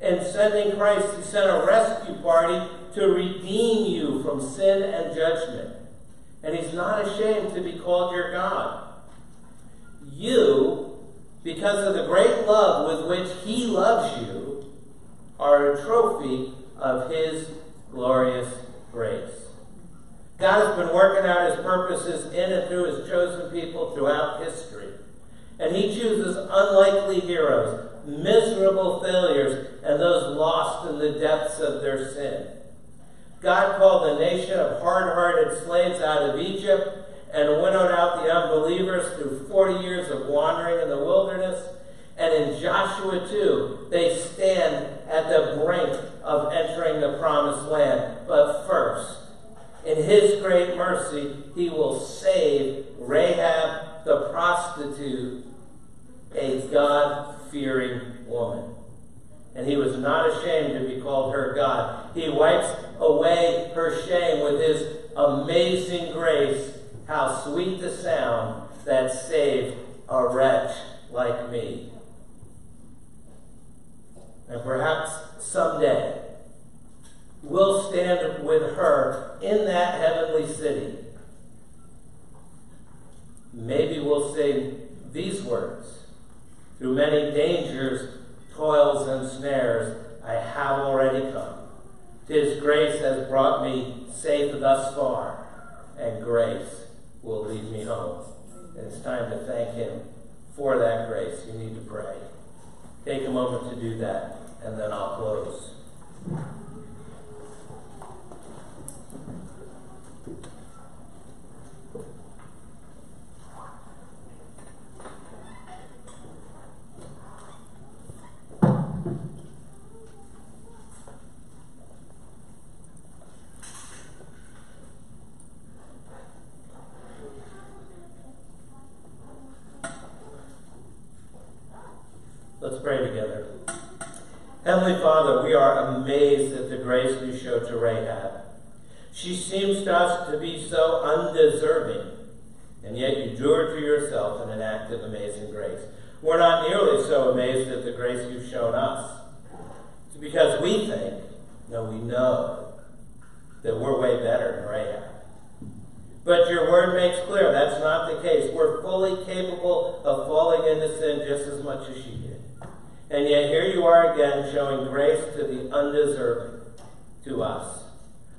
In sending Christ, He sent a rescue party to redeem you from sin and judgment. And He's not ashamed to be called your God. You, because of the great love with which He loves you, are a trophy of His glorious grace. God has been working out His purposes in and through His chosen people throughout history. And He chooses unlikely heroes, miserable failures, and those lost in the depths of their sin. God called the nation of hard hearted slaves out of Egypt and winnowed out the unbelievers through 40 years of wandering in the wilderness. And in Joshua 2, they stand at the brink of entering the promised land. But first, in his great mercy, he will save Rahab the prostitute, a God fearing woman. And he was not ashamed to be called her God. He wipes away her shame with his amazing grace. How sweet the sound that saved a wretch like me. And perhaps someday we'll stand with her in that heavenly city. Maybe we'll say these words Through many dangers, toils, and snares, I have already come. His grace has brought me safe thus far, and grace will lead me home. And it's time to thank Him for that grace. You need to pray. Take a moment to do that, and then I'll close. Let's pray together. Heavenly Father, we are amazed at the grace you showed to Rahab. She seems to us to be so undeserving, and yet you drew her to yourself in an act of amazing grace. We're not nearly so amazed at the grace you've shown us. It's because we think, no, we know, that we're way better than Rahab. But your word makes clear that's not the case. We're fully capable of falling into sin just as much as she. And yet here you are again showing grace to the undeserving, to us.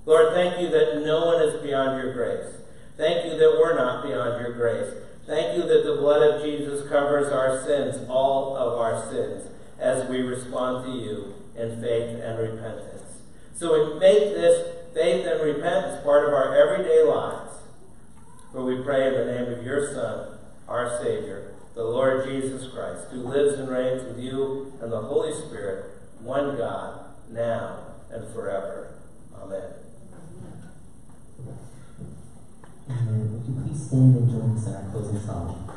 Lord, thank you that no one is beyond your grace. Thank you that we're not beyond your grace. Thank you that the blood of Jesus covers our sins, all of our sins, as we respond to you in faith and repentance. So we make this faith and repentance part of our everyday lives. For we pray in the name of your Son, our Savior, the Lord Jesus Christ, who lives and reigns with you and the Holy Spirit, one God, now and forever. Amen. Amen. Uh, would you please stand and join us in our closing song?